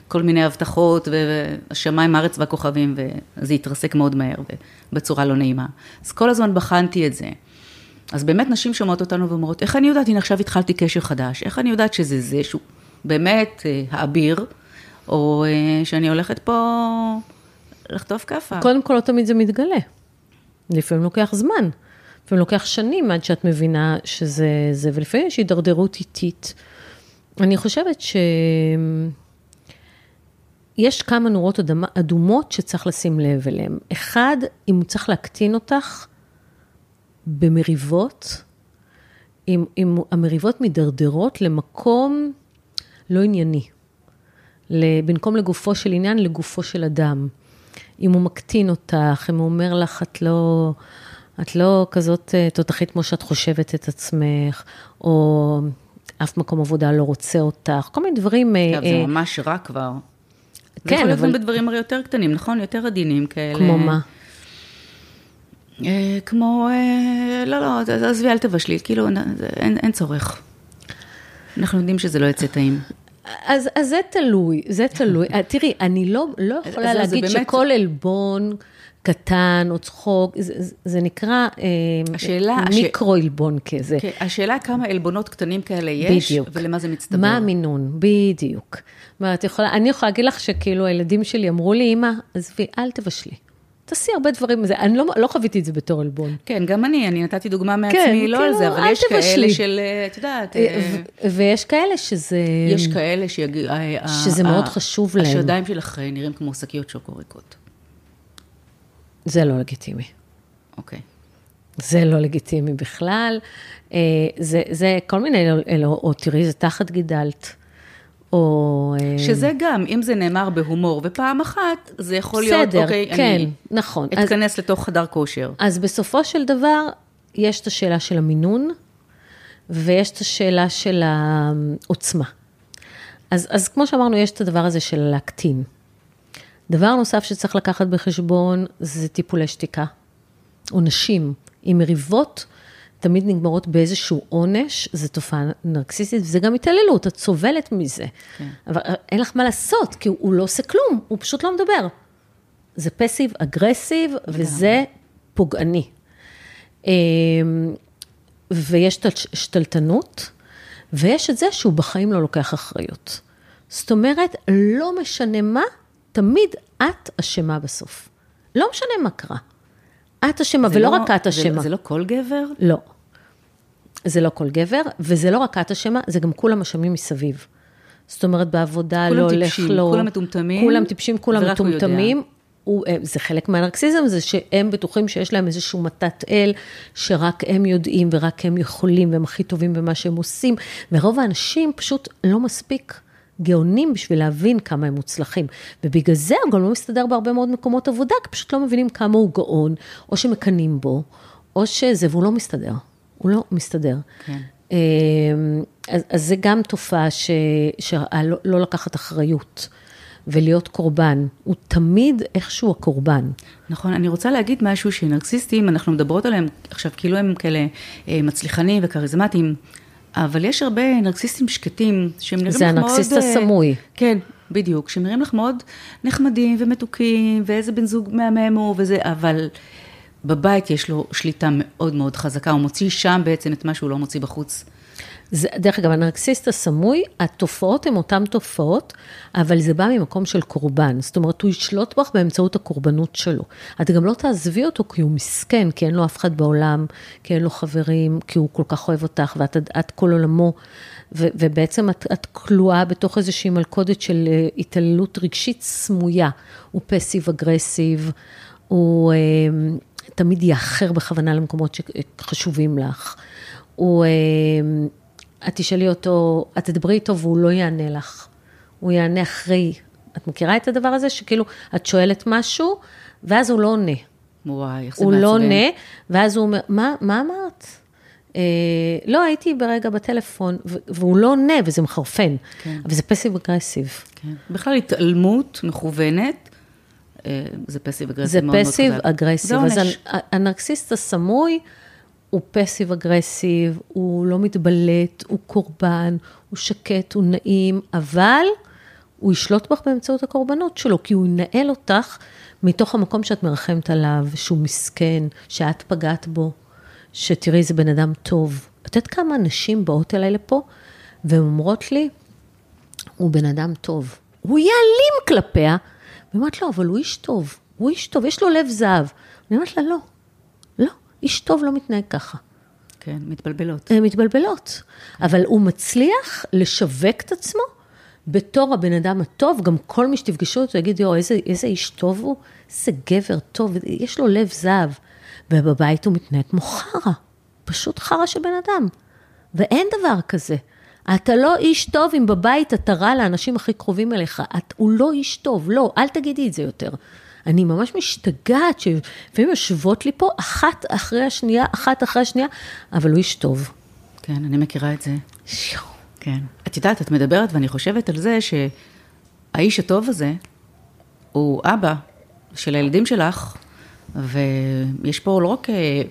כל מיני הבטחות, והשמיים, הארץ והכוכבים, וזה התרסק מאוד מהר ובצורה לא נעימה. אז כל הזמן בחנתי את זה. אז באמת נשים שומעות אותנו ואומרות, איך אני יודעת, הנה עכשיו התחלתי קשר חדש, איך אני יודעת שזה זה שהוא באמת אה, האביר, או אה, שאני הולכת פה לחטוף כאפה. קודם כל, לא תמיד זה מתגלה. לפעמים לוקח זמן. לפעמים לוקח שנים עד שאת מבינה שזה זה, ולפעמים יש הידרדרות איטית. אני חושבת שיש כמה נורות אדומות שצריך לשים לב אליהן. אחד, אם הוא צריך להקטין אותך במריבות, אם, אם המריבות מידרדרות למקום לא ענייני. במקום לגופו של עניין, לגופו של אדם. אם הוא מקטין אותך, אם הוא אומר לך, את לא, את לא כזאת אה, תותחית כמו שאת חושבת את עצמך, או אף מקום עבודה לא רוצה אותך, כל מיני דברים. עכשיו, זה ממש רע כבר. זה כן, יכול להיות אבל... גם בדברים הרי יותר קטנים, נכון? יותר עדינים כאלה. כמו מה? אה, כמו, אה, לא, לא, עזבי, אל תבשלי, כאילו, אין, אין צורך. אנחנו יודעים שזה לא יצא טעים. אז, אז זה תלוי, זה תלוי. אה, תראי, אני לא, לא יכולה אז להגיד באמת- שכל עלבון קטן או צחוק, זה, זה- נקרא אה, השאלה- הש- מיקרו עלבון כזה. כן, השאלה כמה עלבונות קטנים כאלה יש, בדיוק. ולמה זה מצטבר. מה המינון? בדיוק. יכולה, אני יכולה להגיד לך שכאילו הילדים שלי אמרו לי, אמא, עזבי, אל תבשלי. תעשי הרבה דברים מזה. אני לא, לא חוויתי את זה בתור עלבון. כן, גם אני, אני נתתי דוגמה מעצמי, כן, לא על כאילו, זה, אבל יש כאלה. של, אה, את יודעת, אה, ו- ויש כאלה שזה... יש כאלה. אה, שזה מאוד חשוב להם. השדיים שלך אה, נראים כמו שקיות שוקו ריקות. זה לא לגיטימי. אוקיי. זה לא לגיטימי בכלל. אה, זה, זה כל מיני, אלו, או תראי, זה תחת גידלת. או... אה, שזה גם, אם זה נאמר בהומור, ופעם אחת, זה יכול להיות, בסדר, אוקיי, כן, אני נכון. אז, אתכנס לתוך חדר כושר. אז בסופו של דבר, יש את השאלה של המינון, ויש את השאלה של העוצמה. אז, אז כמו שאמרנו, יש את הדבר הזה של להקטין. דבר נוסף שצריך לקחת בחשבון, זה טיפולי שתיקה. עונשים עם מריבות, תמיד נגמרות באיזשהו עונש, זו תופעה נרקסיסטית, וזה גם התעללות, את סובלת מזה. כן. אבל אין לך מה לעשות, כי הוא, לא עושה כלום, הוא פשוט לא מדבר. זה פסיב אגרסיב, וזה פוגעני. אמ, ויש את השתלטנות, ויש את זה שהוא בחיים לא לוקח אחריות. זאת אומרת, לא משנה מה, תמיד את אשמה בסוף. לא משנה מה קרה. את אשמה, זה ולא לא- רק את זה- אשמה. זה לא כל גבר? לא. זה לא כל גבר, וזה לא רק את אשמה, זה גם כולם אשמים מסביב. זאת אומרת, בעבודה כולם לא הולך טיפשים, לו... כולם מטומטמים, כולם טיפשים, כולם הוא יודע. מטומטמים. הוא, אה, זה חלק מהנרקסיזם, זה שהם בטוחים שיש להם איזשהו מתת אל, שרק הם יודעים ורק הם יכולים, והם הכי טובים במה שהם עושים, ורוב האנשים פשוט לא מספיק גאונים בשביל להבין כמה הם מוצלחים. ובגלל זה הוא גם לא מסתדר בהרבה מאוד מקומות עבודה, כי פשוט לא מבינים כמה הוא גאון, או שמקנאים בו, או שזה, והוא לא מסתדר. הוא לא מסתדר. כן. אה, אז, אז זה גם תופעה ש, שלא לא לקחת אחריות ולהיות קורבן. הוא תמיד איכשהו הקורבן. נכון, אני רוצה להגיד משהו שנרקסיסטים, אנחנו מדברות עליהם עכשיו כאילו הם כאלה אה, מצליחנים וכריזמטיים, אבל יש הרבה נרקסיסטים שקטים, שהם נראים לך זה מאוד... הנרקסיסט אה, הסמוי. כן, בדיוק, שהם נראים לך מאוד נחמדים ומתוקים, ואיזה בן זוג מהמם הוא וזה, אבל בבית יש לו שליטה מאוד מאוד חזקה, הוא מוציא שם בעצם את מה שהוא לא מוציא בחוץ. זה, דרך אגב, הנרקסיסט הסמוי, התופעות הן אותן תופעות, אבל זה בא ממקום של קורבן. זאת אומרת, הוא ישלוט בך באמצעות הקורבנות שלו. את גם לא תעזבי אותו כי הוא מסכן, כי אין לו אף אחד בעולם, כי אין לו חברים, כי הוא כל כך אוהב אותך, ואת את כל עולמו. ו, ובעצם את, את כלואה בתוך איזושהי מלכודת של אה, התעללות רגשית סמויה. הוא פסיב אגרסיב, הוא אה, תמיד יאחר בכוונה למקומות שחשובים לך. הוא, אה, את תשאלי אותו, את תדברי איתו והוא לא יענה לך. הוא יענה אחרי. את מכירה את הדבר הזה? שכאילו, את שואלת משהו, ואז הוא לא עונה. וואי, איך זה הוא מעצבן. לא עונה, ואז הוא אומר, מה, מה אמרת? אה, לא, הייתי ברגע בטלפון, והוא לא עונה, וזה מחרפן. כן. אבל זה passive aggressive. כן. בכלל התעלמות מכוונת, זה passive aggressive זה מאוד מאוד passive חזק. aggressive. זה אז עונש. הנ- הנרקסיסט הסמוי הוא passive aggressive, הוא לא מתבלט, הוא קורבן, הוא שקט, הוא נעים, אבל הוא ישלוט בך באמצעות הקורבנות שלו, כי הוא ינהל אותך מתוך המקום שאת מרחמת עליו, שהוא מסכן, שאת פגעת בו, שתראי איזה בן אדם טוב. את יודעת כמה נשים באות אליי לפה, והן אומרות לי, הוא בן אדם טוב. הוא יעלים כלפיה. והיא אומרת לו, אבל הוא איש טוב, הוא איש טוב, יש לו לב זהב. אני אומרת לה, לא, לא, איש טוב לא מתנהג ככה. כן, מתבלבלות. הן מתבלבלות. אבל הוא מצליח לשווק את עצמו בתור הבן אדם הטוב, גם כל מי שתפגשו אותו יגיד, יואו, איזה, איזה איש טוב הוא, איזה גבר טוב, יש לו לב זהב. ובבית הוא מתנהג כמו חרא, פשוט חרא של בן אדם. ואין דבר כזה. אתה לא איש טוב אם בבית אתה רע לאנשים הכי קרובים אליך. את, הוא לא איש טוב, לא, אל תגידי את זה יותר. אני ממש משתגעת שלפעמים יושבות לי פה אחת אחרי השנייה, אחת אחרי השנייה, אבל הוא איש טוב. כן, אני מכירה את זה. שיו. כן. את יודעת, את מדברת ואני חושבת על זה שהאיש הטוב הזה הוא אבא של הילדים שלך, ויש פה לא רק אה,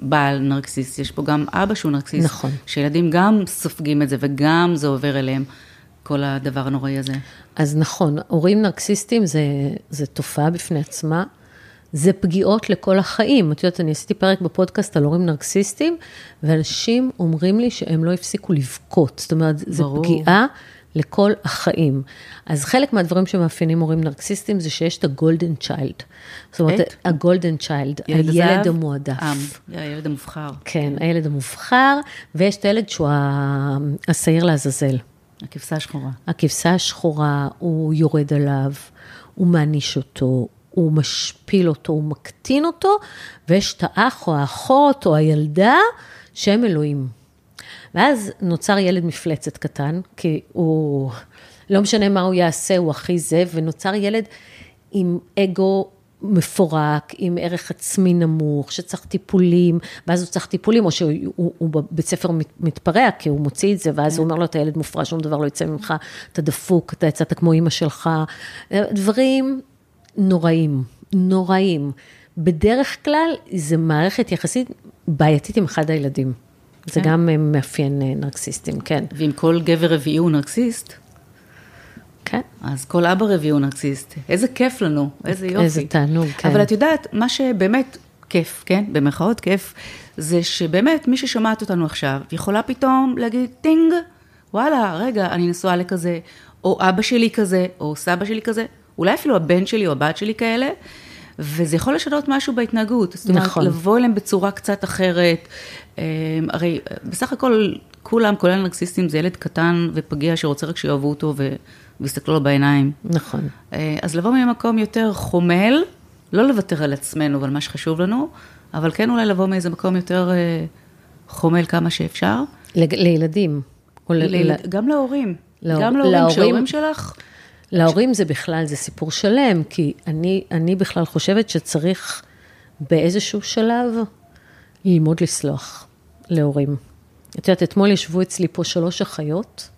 בעל נרקסיסט, יש פה גם אבא שהוא נרקסיסט. נכון. שילדים גם סופגים את זה וגם זה עובר אליהם, כל הדבר הנוראי הזה. אז נכון, הורים נרקסיסטים זה, זה תופעה בפני עצמה, זה פגיעות לכל החיים. את יודעת, אני עשיתי פרק בפודקאסט על הורים נרקסיסטים, ואנשים אומרים לי שהם לא הפסיקו לבכות. זאת אומרת, זו. פגיעה לכל החיים. אז חלק מהדברים שמאפיינים הורים נרקסיסטים זה שיש את הגולדן צ'יילד. זאת אומרת? הגולדן צ'יילד, ילד הילד? המועדף. עם, הילד המובחר. כן, הילד המובחר, ויש את הילד שהוא השעיר לעזאזל. הכבשה השחורה. הכבשה השחורה, הוא יורד עליו, הוא מעניש אותו, הוא משפיל אותו, הוא מקטין אותו, ויש את האח או האחות או הילדה שהם אלוהים. ואז נוצר ילד מפלצת קטן, כי הוא, לא משנה מה הוא יעשה, הוא הכי זה, ונוצר ילד עם אגו מפורק, עם ערך עצמי נמוך, שצריך טיפולים, ואז הוא צריך טיפולים, או שהוא הוא, הוא בבית ספר מת- מתפרע, כי הוא מוציא את זה, ואז הוא אומר לו, אתה ילד מופרע, שום דבר לא יצא ממך, אתה דפוק, אתה יצאת כמו אימא שלך. דברים נוראים, נוראים. בדרך כלל, זו מערכת יחסית בעייתית עם אחד הילדים. זה כן. גם אה, מאפיין אה, נרקסיסטים, כן. ואם כל גבר רביעי הוא נרקסיסט, כן. אז כל אבא רביעי הוא נרקסיסט. איזה כיף לנו, איזה יופי. איזה תענוג, כן. אבל את יודעת, מה שבאמת כיף, כן? במרכאות כיף, זה שבאמת מי ששומעת אותנו עכשיו, יכולה פתאום להגיד, טינג, וואלה, רגע, אני נשואה לכזה, או אבא שלי כזה, או סבא שלי כזה, אולי אפילו הבן שלי או הבת שלי כאלה, וזה יכול לשנות משהו בהתנהגות. זאת אומרת, נכון. לבוא אליהם בצורה קצת אחרת. אה, הרי בסך הכל, כולם, כולל נרקסיסטים, זה ילד קטן ופגיע שרוצה רק שיאהבו אותו ו- ויסתכלו לו בעיניים. נכון. אה, אז לבוא ממקום יותר חומל, לא לוותר על עצמנו ועל מה שחשוב לנו, אבל כן אולי לבוא מאיזה מקום יותר אה, חומל כמה שאפשר. לג- לילדים. ל- ל- גם להורים. להור- גם להורים, להורים- כשההורים שלך, להורים זה בכלל, זה סיפור שלם, כי אני, אני בכלל חושבת שצריך באיזשהו שלב ללמוד לסלוח להורים. את יודעת, אתמול ישבו אצלי פה שלוש אחיות,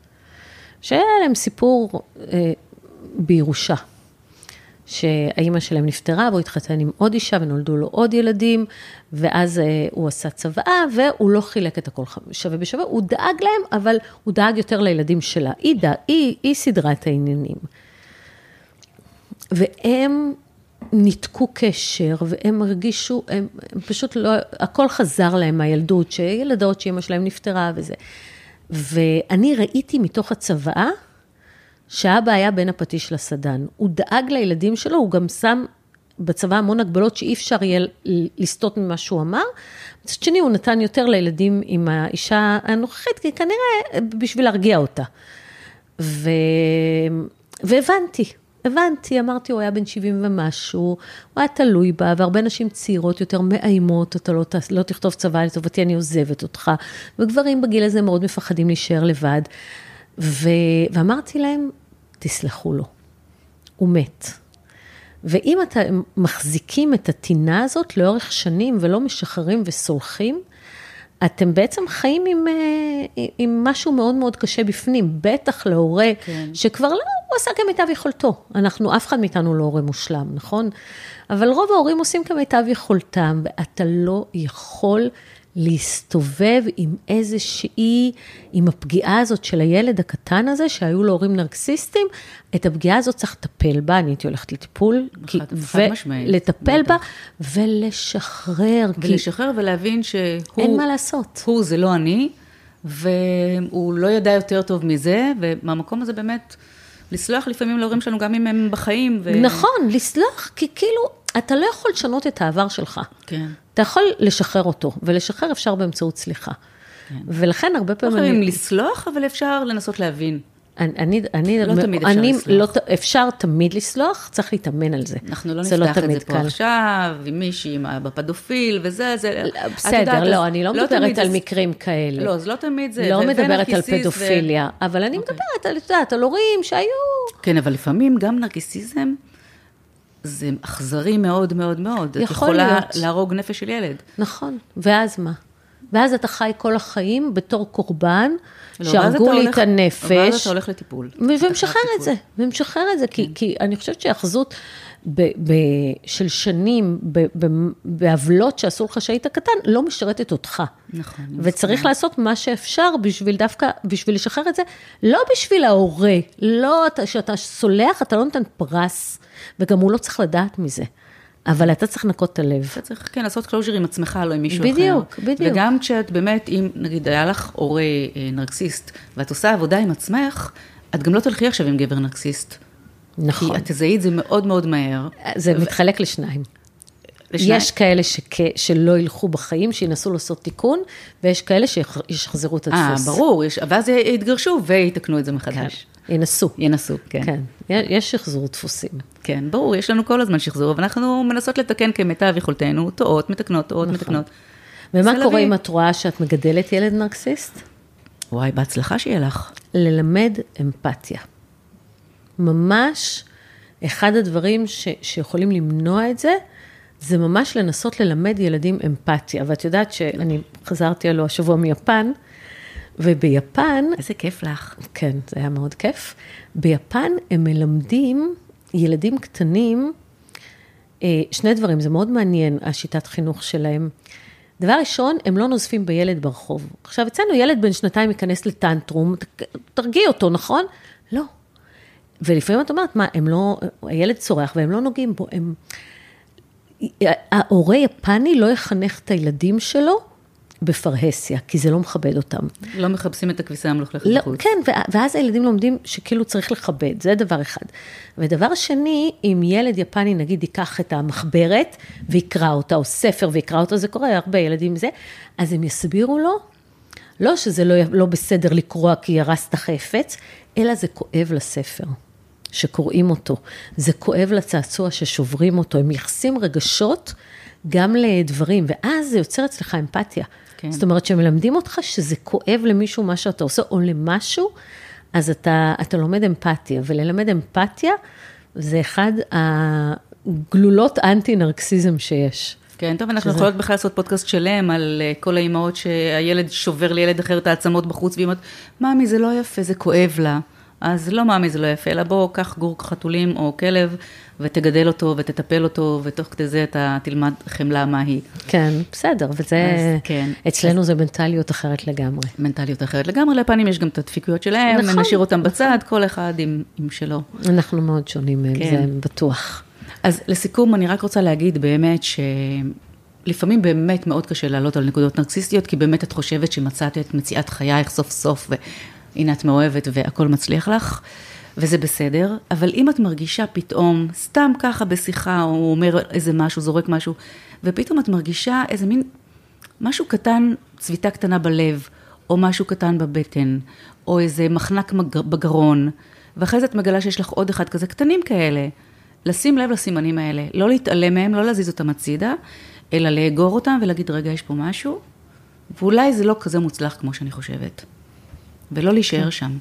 שהיה להם סיפור אה, בירושה, שהאימא שלהם נפטרה והוא התחתן עם עוד אישה ונולדו לו עוד ילדים, ואז אה, הוא עשה צוואה והוא לא חילק את הכל שווה בשווה, הוא דאג להם, אבל הוא דאג יותר לילדים שלה. היא, דאג, היא, היא סידרה את העניינים. והם ניתקו קשר, והם הרגישו, הם, הם פשוט לא, הכל חזר להם מהילדות, שילדות שאימא שלהם נפטרה וזה. ואני ראיתי מתוך הצוואה, שאבא היה בין הפטיש לסדן. הוא דאג לילדים שלו, הוא גם שם בצבא המון הגבלות שאי אפשר יהיה לסטות ממה שהוא אמר. מצד שני, הוא נתן יותר לילדים עם האישה הנוכחית, כי כנראה בשביל להרגיע אותה. ו... והבנתי, הבנתי, אמרתי, הוא היה בן 70 ומשהו, הוא היה תלוי בה, והרבה נשים צעירות יותר מאיימות, אתה לא, לא תכתוב צבא לטובתי, אני עוזבת אותך. וגברים בגיל הזה מאוד מפחדים להישאר לבד. ו... ואמרתי להם, תסלחו לו, הוא מת. ואם אתם מחזיקים את הטינה הזאת לאורך שנים ולא משחררים וסולחים, אתם בעצם חיים עם, אה, עם משהו מאוד מאוד קשה בפנים, בטח להורה כן. שכבר לא, הוא עשה כמיטב יכולתו. אנחנו, אף אחד מאיתנו לא הורה מושלם, נכון? אבל רוב ההורים עושים כמיטב יכולתם, ואתה לא יכול להסתובב עם איזושהי, עם הפגיעה הזאת של הילד הקטן הזה, שהיו לו הורים נרקסיסטים, את הפגיעה הזאת צריך לטפל בה, אני הייתי הולכת לטיפול, חד- חד משמעית. ולטפל בה, בטח. ולשחרר, כי ולשחרר ולהבין שהוא... אין מה לעשות. הוא זה לא אני, והוא לא ידע יותר טוב מזה, ומהמקום הזה באמת, לסלוח לפעמים להורים שלנו, גם אם הם בחיים. ו... נכון, לסלוח, כי כאילו, אתה לא יכול לשנות את העבר שלך. כן. אתה יכול לשחרר אותו, ולשחרר אפשר באמצעות סליחה. ולכן הרבה לא פעמים... חייבים אני- לסלוח, אבל אפשר לנסות להבין. אני, אני, אני, לא תמיד אפשר אני, לסלוח. לא, אפשר תמיד לסלוח, צריך להתאמן על זה. אנחנו לא זה נפתח את תמיד זה פה קל. עכשיו, עם מישהי, עם האבא פדופיל וזה, זה... את בסדר, יודעת, לא, אני לא תמיד מדברת על זה- מקרים כאלה. לא, אז לא תמיד זה... לא ו- מדברת על ונרקיסיסט ו- פדופיליה, אבל אני אוקיי. מדברת על, את יודעת, על הורים שהיו... כן, אבל לפעמים גם נרקיסיזם זה אכזרי מאוד מאוד מאוד. את יכול יכולה להיות. להרוג נפש של ילד. נכון, ואז מה? ואז אתה חי כל החיים בתור קורבן, לא, שהרגו לי את הנפש. ואז אתה הולך לטיפול. ומשחרר את זה, ומשחרר את זה, כי, כן. כי אני חושבת שהיאחזות של שנים בעוולות שעשו לך שהיית קטן, לא משרתת אותך. נכון, וצריך לעשות מה שאפשר בשביל דווקא, בשביל לשחרר את זה, לא בשביל ההורה, לא, אתה- כשאתה סולח, אתה לא נותן פרס, וגם הוא לא צריך לדעת מזה. אבל אתה צריך לנקות את הלב. אתה צריך, כן, לעשות closure עם עצמך, לא עם מישהו אחר. בדיוק, בדיוק. וגם כשאת באמת, אם נגיד היה לך הורה אה, נרקסיסט, ואת עושה עבודה עם עצמך, את גם לא תלכי עכשיו עם גבר נרקסיסט. נכון. כי את תזהי את זה מאוד מאוד מהר. זה מתחלק לשניים. לשניים. יש כאלה שכ... שלא ילכו בחיים, שינסו לעשות תיקון, ויש כאלה שישחזרו את אה, הדפוס. ברור, יש, ואז יתגרשו ויתקנו את זה כן, מחדש. ינסו. ינסו, כן. כן, יש שחזור דפוסים. כן, ברור, יש לנו כל הזמן שחזור, ואנחנו מנסות לתקן כמיטב יכולתנו, טועות, מתקנות, טועות, נכון. מתקנות. ומה קורה אם את רואה שאת מגדלת ילד נרקסיסט? וואי, בהצלחה שיהיה לך. ללמד אמפתיה. ממש, אחד הדברים ש, שיכולים למנוע את זה, זה ממש לנסות ללמד ילדים אמפתיה. ואת יודעת שאני חזרתי עלו השבוע מיפן, וביפן, איזה כיף לך. כן, זה היה מאוד כיף, ביפן הם מלמדים ילדים קטנים, אה, שני דברים, זה מאוד מעניין, השיטת חינוך שלהם. דבר ראשון, הם לא נוזפים בילד ברחוב. עכשיו, אצלנו ילד בן שנתיים ייכנס לטנטרום, ת- תרגיע אותו, נכון? לא. ולפעמים את אומרת, מה, הם לא, הילד צורח והם לא נוגעים בו, הם... ההורה יפני לא יחנך את הילדים שלו בפרהסיה, כי זה לא מכבד אותם. לא מכבסים את הכביסה המלוכלכת לא, בחוץ. כן, ואז הילדים לומדים שכאילו צריך לכבד, זה דבר אחד. ודבר שני, אם ילד יפני נגיד ייקח את המחברת ויקרא אותה, או ספר ויקרא אותה, זה קורה, הרבה ילדים זה, אז הם יסבירו לו, לא שזה לא, לא בסדר לקרוע כי הרסת חפץ, אלא זה כואב לספר. שקוראים אותו, זה כואב לצעצוע ששוברים אותו, הם מייחסים רגשות גם לדברים, ואז זה יוצר אצלך אמפתיה. כן. זאת אומרת, שמלמדים אותך שזה כואב למישהו מה שאתה עושה, או למשהו, אז אתה, אתה לומד אמפתיה, וללמד אמפתיה זה אחד הגלולות אנטי-נרקסיזם שיש. כן, טוב, אנחנו יכולות בכלל לעשות פודקאסט שלם על אה, כל האימהות שהילד שובר לילד אחר את העצמות בחוץ, והיא אומרת, ממי, זה לא יפה, זה כואב לה. אז לא ממי, זה לא יפה, אלא בוא, קח גור חתולים או כלב, ותגדל אותו ותטפל אותו, ותוך כדי זה אתה תלמד חמלה מהי. כן, בסדר, וזה, אז כן. אצלנו זה מנטליות אחרת לגמרי. מנטליות אחרת לגמרי, לפנים יש גם את הדפיקויות שלהם, נכון, נשאיר אותם בצד, כל אחד עם, עם שלו. אנחנו מאוד שונים מהם, כן. זה בטוח. אז לסיכום, אני רק רוצה להגיד באמת שלפעמים באמת מאוד קשה לעלות על נקודות נרקסיסטיות, כי באמת את חושבת שמצאת את מציאת חייך סוף סוף, והנה את מאוהבת והכל מצליח לך, וזה בסדר, אבל אם את מרגישה פתאום, סתם ככה בשיחה, או אומר איזה משהו, זורק משהו, ופתאום את מרגישה איזה מין משהו קטן, צביטה קטנה בלב, או משהו קטן בבטן, או איזה מחנק בגרון, ואחרי זה את מגלה שיש לך עוד אחד כזה, קטנים כאלה. לשים לב לסימנים האלה, לא להתעלם מהם, לא להזיז אותם הצידה, אלא לאגור אותם ולהגיד, רגע, יש פה משהו, ואולי זה לא כזה מוצלח כמו שאני חושבת. ולא להישאר שם,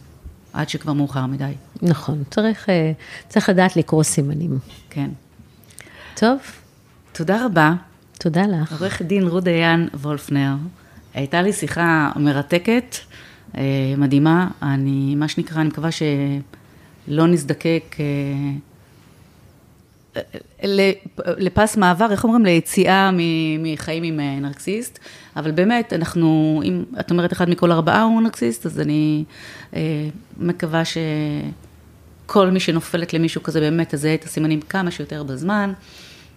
עד שכבר מאוחר מדי. נכון, צריך, אה, צריך לדעת לקרוא סימנים. כן. טוב, תודה רבה, תודה לך. עורכת דין רות דיין וולפנר. הייתה לי שיחה מרתקת, אה, מדהימה. אני, מה שנקרא, אני מקווה שלא נזדקק אה, לפס מעבר, איך אומרים? ליציאה מחיים עם אה, נרקסיסט. אבל באמת, אנחנו, אם את אומרת אחד מכל ארבעה הוא נרקסיסט, אז אני אה, מקווה שכל מי שנופלת למישהו כזה באמת תזהה את הסימנים כמה שיותר בזמן.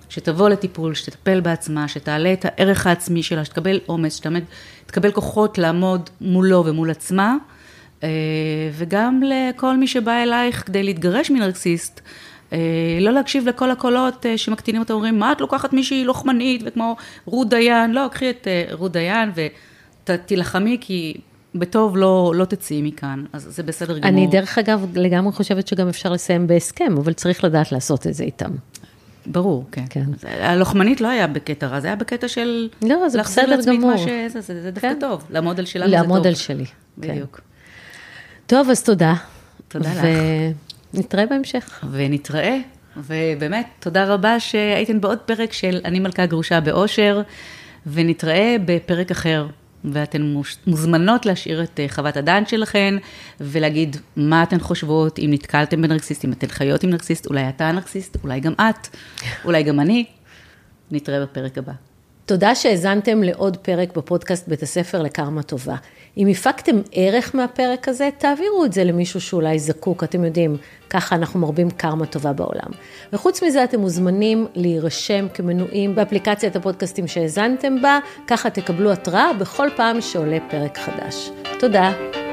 שתבוא לטיפול, שתטפל בעצמה, שתעלה את הערך העצמי שלה, שתקבל אומץ, שתקבל כוחות לעמוד מולו ומול עצמה, אה, וגם לכל מי שבא אלייך כדי להתגרש מנרקסיסט, לא להקשיב לכל הקולות אה, שמקטינים אותם, אומרים, מה את לוקחת מישהי לוחמנית וכמו רות דיין, לא, קחי את אה, רות דיין ותילחמי, כי בטוב לא, לא תצאי מכאן, אז זה בסדר גמור. אני דרך אגב לגמרי חושבת שגם אפשר לסיים בהסכם, אבל צריך לדעת לעשות את זה איתם. ברור, כן. כן. הלוחמנית לא היה בקטע רע, זה היה בקטע של... לא, זה להחזיר בסדר לעצמי את גמור. מה ש... זה, זה, דווקא כן. טוב, לעמוד על שלנו זה טוב. לעמוד על שלי. כן. בדיוק. טוב, אז תודה. תודה לך. ונתראה בהמשך. ונתראה, ובאמת, תודה רבה שהייתם בעוד פרק של אני מלכה גרושה באושר, ונתראה בפרק אחר. ואתן מוזמנות להשאיר את אה, חוות הדעת שלכן, ולהגיד מה אתן חושבות, אם נתקלתם בנרקסיסט, אם אתן חיות עם נרקסיסט, אולי אתה הנרקסיסט, אולי גם את, אולי גם אני. נתראה בפרק הבא. תודה שהאזנתם לעוד פרק בפודקאסט בית הספר לקרמה טובה. אם הפקתם ערך מהפרק הזה, תעבירו את זה למישהו שאולי זקוק, אתם יודעים, ככה אנחנו מרבים קרמה טובה בעולם. וחוץ מזה, אתם מוזמנים להירשם כמנויים באפליקציית הפודקאסטים שהאזנתם בה, ככה תקבלו התראה בכל פעם שעולה פרק חדש. תודה.